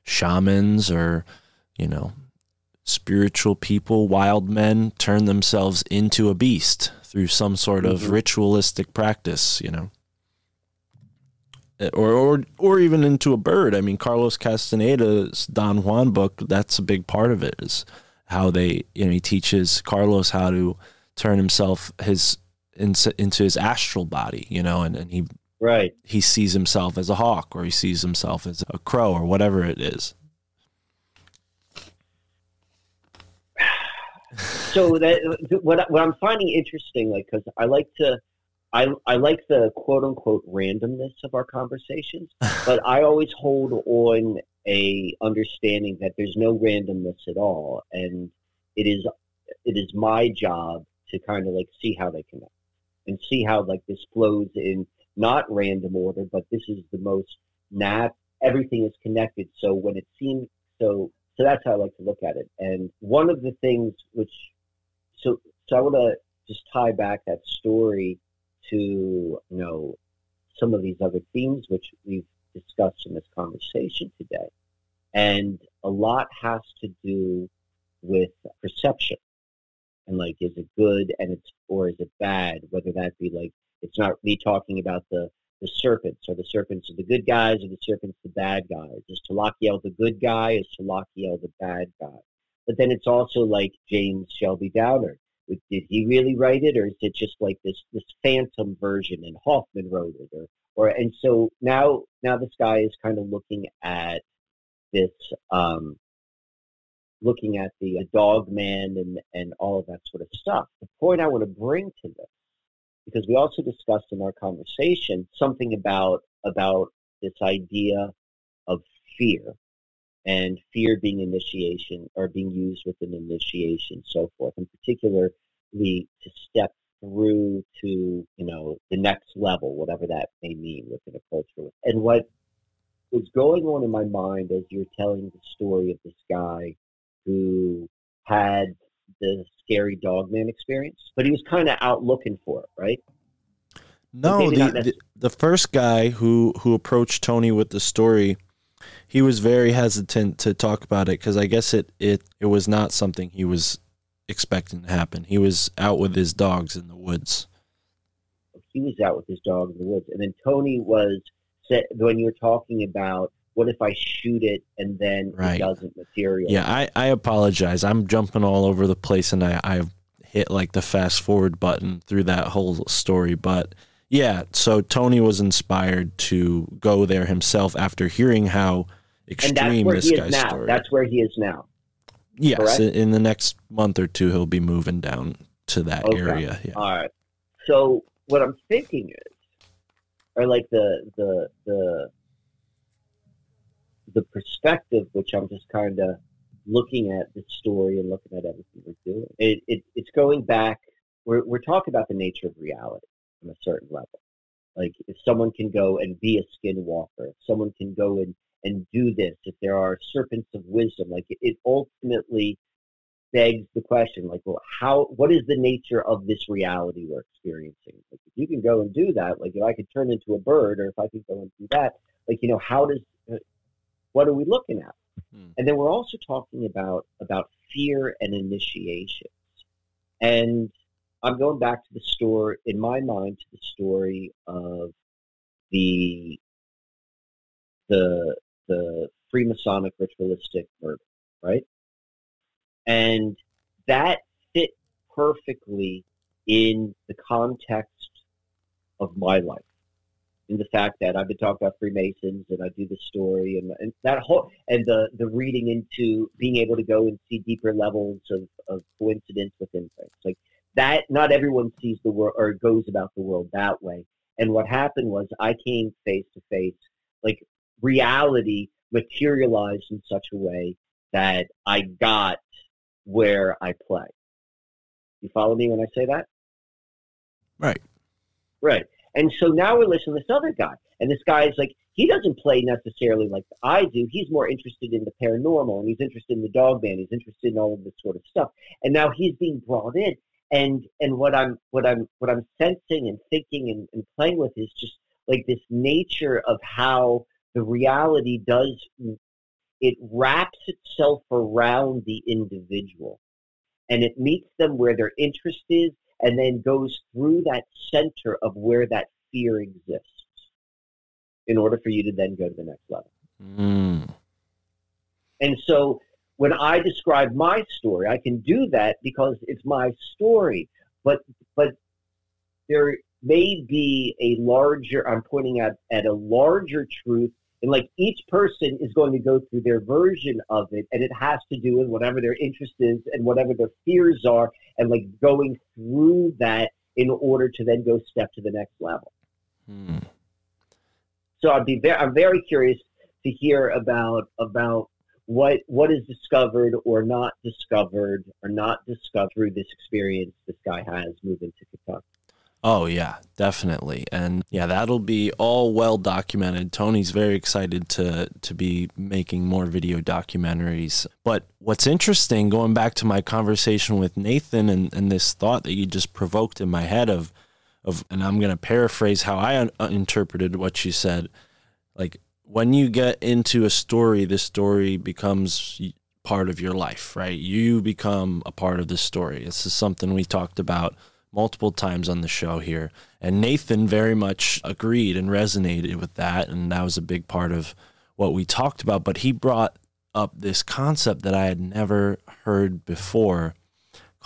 shamans or you know spiritual people, wild men, turn themselves into a beast through some sort of Mhm. ritualistic practice, you know. Or, or or even into a bird. I mean, Carlos Castaneda's Don Juan book. That's a big part of it. Is how they, you know, he teaches Carlos how to turn himself his into, into his astral body, you know, and, and he Right. he sees himself as a hawk or he sees himself as a crow or whatever it is. so that what what I'm finding interesting, like, because I like to, I I like the quote unquote randomness of our conversations, but I always hold on a understanding that there's no randomness at all, and it is it is my job to kind of like see how they connect and see how like this flows in not random order, but this is the most nat. Everything is connected, so when it seems so so that's how I like to look at it. And one of the things which, so so I want to just tie back that story to you know some of these other themes which we've discussed in this conversation today, and a lot has to do with perception and like is it good and it's or is it bad? Whether that be like it's not me talking about the the serpents. Are the serpents are the good guys or the serpents the bad guys? Is Tlakael the good guy? Is Tlakael the bad guy? But then it's also like James Shelby Downard. Did he really write it, or is it just like this this phantom version and Hoffman wrote it, or or and so now now this guy is kind of looking at this um, looking at the uh, dog man and and all of that sort of stuff. The point I want to bring to this because we also discussed in our conversation something about about this idea of fear and fear being initiation or being used with an initiation so forth and particularly to step through to you know the next level whatever that may mean within a culture and what was going on in my mind as you're telling the story of this guy who had the scary dogman experience, but he was kind of out looking for it, right? No, the, the the first guy who who approached Tony with the story, he was very hesitant to talk about it because I guess it it it was not something he was expecting to happen. He was out with his dogs in the woods. He was out with his dog in the woods, and then Tony was said when you were talking about what if I shoot it and then Right. it doesn't materialize? Yeah, I, I apologize. I'm jumping all over the place and I, I hit like the fast forward button through that whole story. But yeah, so Tony was inspired to go there himself after hearing how extreme this guy's is now. story. That's where he is now. yes, correct? in, in the next month or two, he'll be moving down to that Okay. area. Yeah. All right. So what I'm thinking is, or like the the the the perspective, which I'm just kind of looking at the story and looking at everything we're doing. It, it it's going back. We're we're talking about the nature of reality on a certain level. Like if someone can go and be a skinwalker, if someone can go and and do this, if there are serpents of wisdom, like it, it ultimately begs the question, like, well, how? What is the nature of this reality we're experiencing? Like, if you can go and do that, like, if I could turn into a bird, or if I could go and do that, like, you know, how does? uh, What are we looking at? Hmm. And then we're also talking about about fear and initiations, and I'm going back to the story in my mind to the story of the the the Freemasonic ritualistic murder, right? And that fit perfectly in the context of my life. In the fact that I've been talking about Freemasons and I do the story and, and that whole and the the reading into being able to go and see deeper levels of, of coincidence within things. Like that not everyone sees the world or goes about the world that way. And what happened was I came face to face, like reality materialized in such a way that I got where I play. You follow me when I say that? Right. Right. And so now we're listening to this other guy. And this guy is like, he doesn't play necessarily like I do. He's more interested in the paranormal and he's interested in the dog man. He's interested in all of this sort of stuff. And now he's being brought in. And and what I'm what I'm what I'm sensing and thinking and, and playing with is just like this nature of how the reality does it wraps itself around the individual and it meets them where their interest is and then goes through that center of where that fear exists in order for you to then go to the next level. Mm. And so when I describe my story, I can do that because it's my story. But but there may be a larger I'm pointing at at a larger truth and like each person is going to go through their version of it and it has to do with whatever their interest is and whatever their fears are and like going through that in order to then go step to the next level. Mm. So I'd be very, I'm very curious to hear about about what what is discovered or not discovered or not discovered through this experience this guy has moving to Kentucky. Oh yeah, definitely. And yeah, that'll be all well documented. Tony's very excited to to be making more video documentaries. But what's interesting, going back to my conversation with Nathan and, and this thought that you just provoked in my head of of and I'm to paraphrase how I un- uh, interpreted what you said. Like when you get into a story, this story becomes part of your life, right? You become a part of the story. This is something we talked about multiple times on the show here. And Nathan very much agreed and resonated with that. And that was a big part of what we talked about. But he brought up this concept that I had never heard before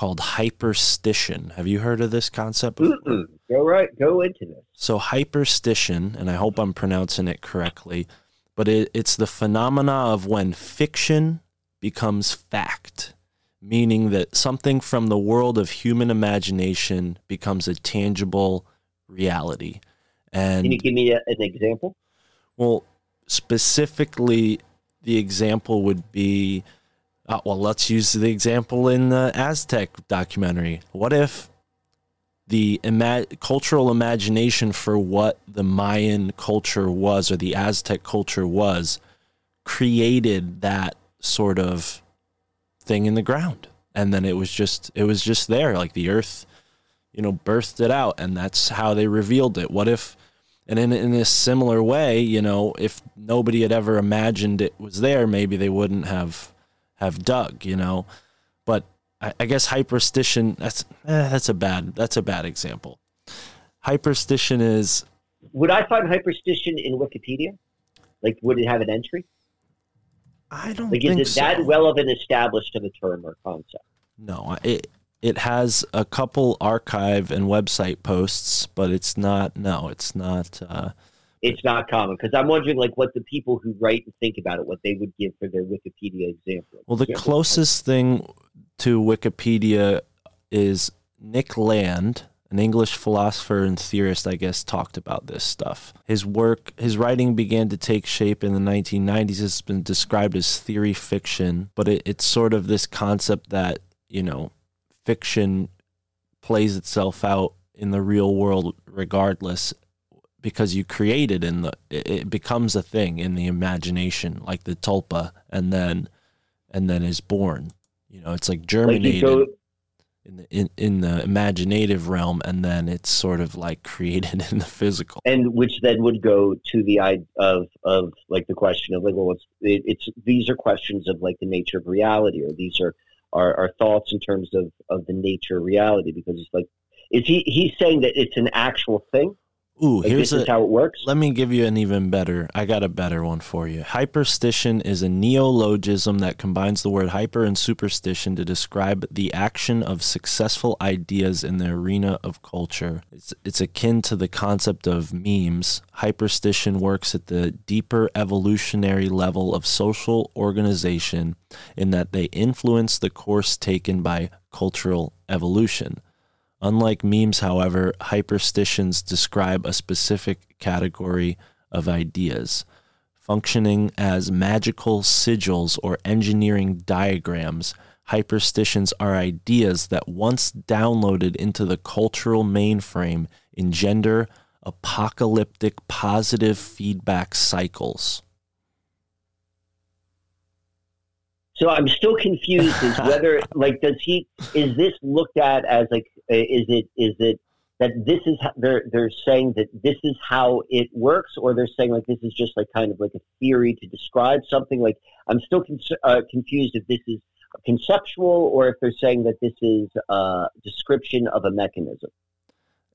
called hyperstition. Have you heard of this concept before? Mm-mm. Go right, go into this. So hyperstition, and I hope I'm pronouncing it correctly, but it, it's the phenomena of when fiction becomes fact, meaning that something from the world of human imagination becomes a tangible reality. And Can you give me a, an example? well, specifically, the example would be uh, well, let's use the example in the Aztec documentary. What if the ima- cultural imagination for what the Mayan culture was or the Aztec culture was created that sort of thing in the ground? And then it was just it was just there like the earth you know birthed it out and that's how they revealed it. What if and in in this similar way, you know, if nobody had ever imagined it was there, maybe they wouldn't have have dug, you know. But I, I guess hyperstition that's eh, that's a bad that's a bad example. Hyperstition is Would I find hyperstition in Wikipedia? Like, would it have an entry? I don't Like, think is it so. that relevant established to the term or concept? No, it it has a couple archive and website posts, but it's not. No, it's not. Uh, It's not common because I'm wondering, like, what the people who write and think about it, what they would give for their Wikipedia example. well, the closest thing to Wikipedia is Nick Land, an English philosopher and theorist, I guess, talked about this stuff. His work, his writing began to take shape in the 1990s. It's been described as theory fiction, but it, it's sort of this concept that, you know, fiction plays itself out in the real world regardless because you create it in the it, becomes a thing in the imagination like the tulpa and then and then is born you know it's like Like, germinated go, in the in, in the imaginative realm and then it's sort of like created in the physical and which then would go to the idea of of like the question of like, well, it's it, it's these are questions of like the nature of reality, or these are our, are thoughts in terms of of the nature of reality, because it's like, is he he's saying that it's an actual thing? Ooh Like here's a how it works. Let me give you an even better. I got a better one for you. Hyperstition is a neologism that combines the word hyper and superstition to describe the action of successful ideas in the arena of culture. It's, it's akin to the concept of memes. Hyperstition works at the deeper evolutionary level of social organization in that they influence the course taken by cultural evolution. Unlike memes, however, hyperstitions describe a specific category of ideas, functioning as magical sigils or engineering diagrams. hyperstitions are ideas that once downloaded into the cultural mainframe engender apocalyptic positive feedback cycles. So I'm still confused as whether like does he is this looked at as like is it is it that this is how, they're they're saying that this is how it works or they're saying like this is just like kind of like a theory to describe something like I'm still con- uh, confused if this is conceptual or if they're saying that this is a description of a mechanism.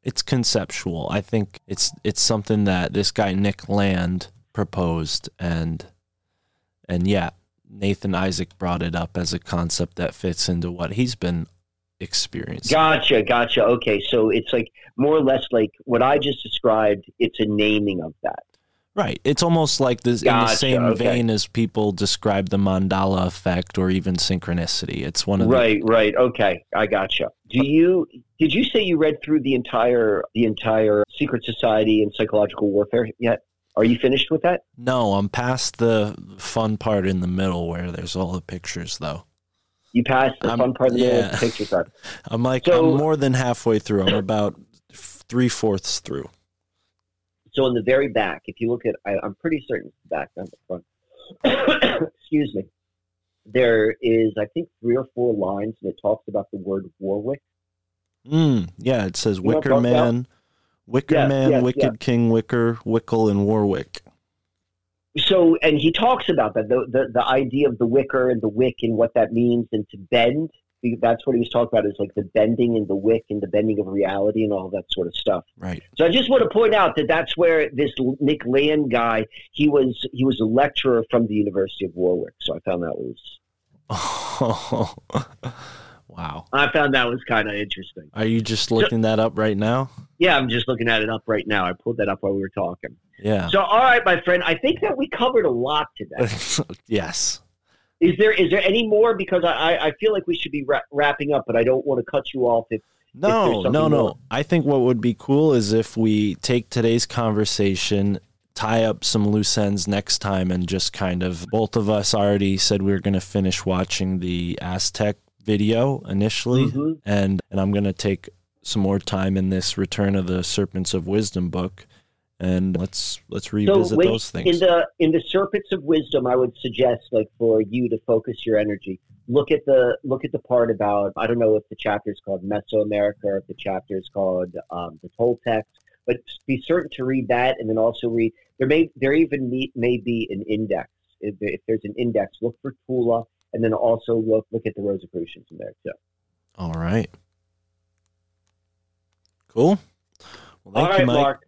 It's conceptual. I think it's it's something that this guy Nick Land proposed and and yeah, Nathan Isaac brought it up as a concept that fits into what he's been experiencing. Gotcha, gotcha. Okay, so it's like more or less like what I just described. It's a naming of that. Right. It's almost like this in the same okay. vein as people describe the Mandela effect or even synchronicity. It's one of the Right, right. Okay, I gotcha. Do you did you say you read through the entire the entire Secret Society and Psychological Warfare yet? Are you finished with that? No, I'm past the fun part in the middle where there's all the pictures though. You passed the I'm- fun part of the yeah. picture part. I'm like So- I'm more than halfway through. I'm about three fourths through. So in the very back, if you look at, I, I'm pretty certain it's the back, not the front. Excuse me. There is, I think, three or four lines, and it talks about the word Warwick. Mm, yeah, it says You Wicker I'm about? Man, Wicker Yes, Man, yes, Wicked yes. King Wicker, Wickle, and Warwick. So, and he talks about that the, the the idea of the wicker and the wick and what that means, and to bend. That's what he was talking about is like the bending and the wick and the bending of reality and all that sort of stuff. Right. So I just want to point out that that's where this Nick Land guy he was he was a lecturer from the University of Warwick. So I found that was wow. I found that was kind of interesting. Are you just looking that up right now? Yeah, I'm just looking at it up right now. I pulled that up while we were talking. Yeah. So all right, my friend, I think that we covered a lot today. yes. Is there is there any more? Because I I- feel like we should be wra- wrapping up, but I don't want to cut you off. If No, no, no. more. I think what would be cool is if we take today's conversation, tie up some loose ends next time, and just kind of both of us already said we were going to finish watching the Aztec video initially, Mhm. and and I'm going to take some more time in this Return of the Serpents of Wisdom book, and let's let's revisit wait, those things. in the in the serpents of wisdom, I would suggest like for you to focus your energy. Look at the look at the part about I don't know if the chapter is called Mesoamerica or if the chapter is called um, the Toltecs, but be certain to read that and then also read there may there even may, may be an index. If, if there's an index, look for Tula and then also look look at the Rosicrucians in there too. All right. Cool. Well, thank All right, you, Mike. Mark.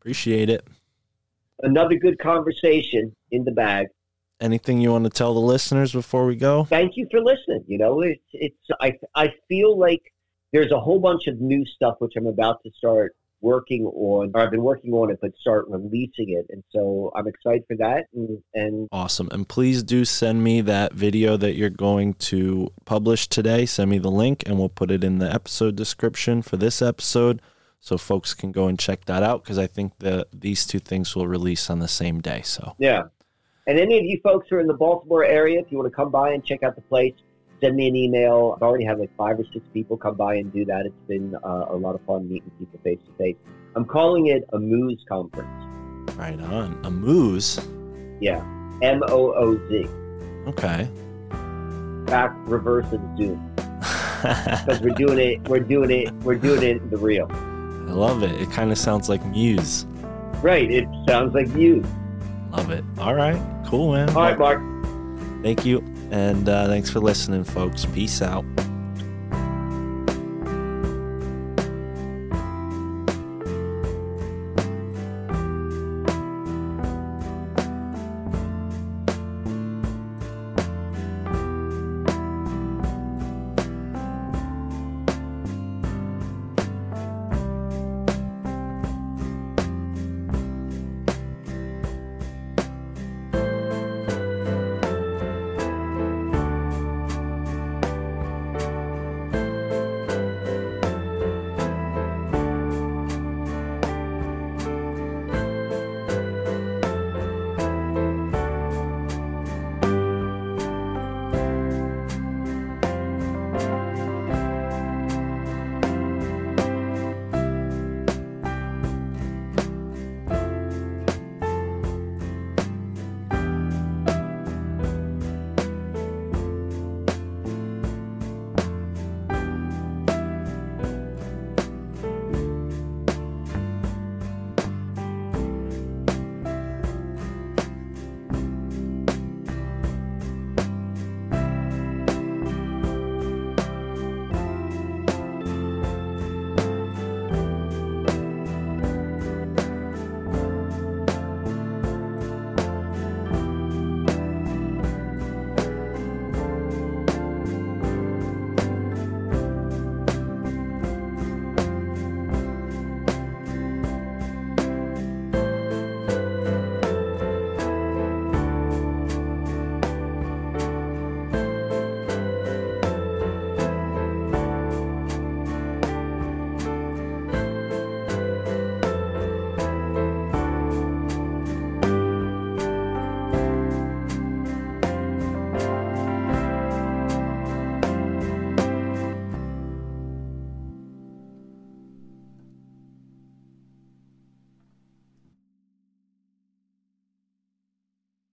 Appreciate it. Another good conversation in the bag. Anything you want to tell the listeners before we go? thank you for listening. You know, it's it's I I feel like there's a whole bunch of new stuff which I'm about to start working on, or I've been working on it, but start releasing it, and so I'm excited for that. And, and Awesome. And please do send me that video that you're going to publish today. Send me the link and we'll put it in the episode description for this episode so folks can go and check that out because I think that these two things will release on the same day. So, yeah, and any of you folks who are in the Baltimore area, if you want to come by and check out the place, send me an email. I've already had like five or six people come by and do that. It's been uh, a lot of fun meeting people face to face. I'm calling it a Mooz Conference. right on. A moose. Yeah, M O O Z. Okay. Back reverse of Zoom. because we're doing it. We're doing it. We're doing it the real. I love it. It kind of sounds like Muse. Right. It sounds like you. Love it. All right. Cool, man. All right, Mark. Thank you. And uh, thanks for listening, folks. Peace out.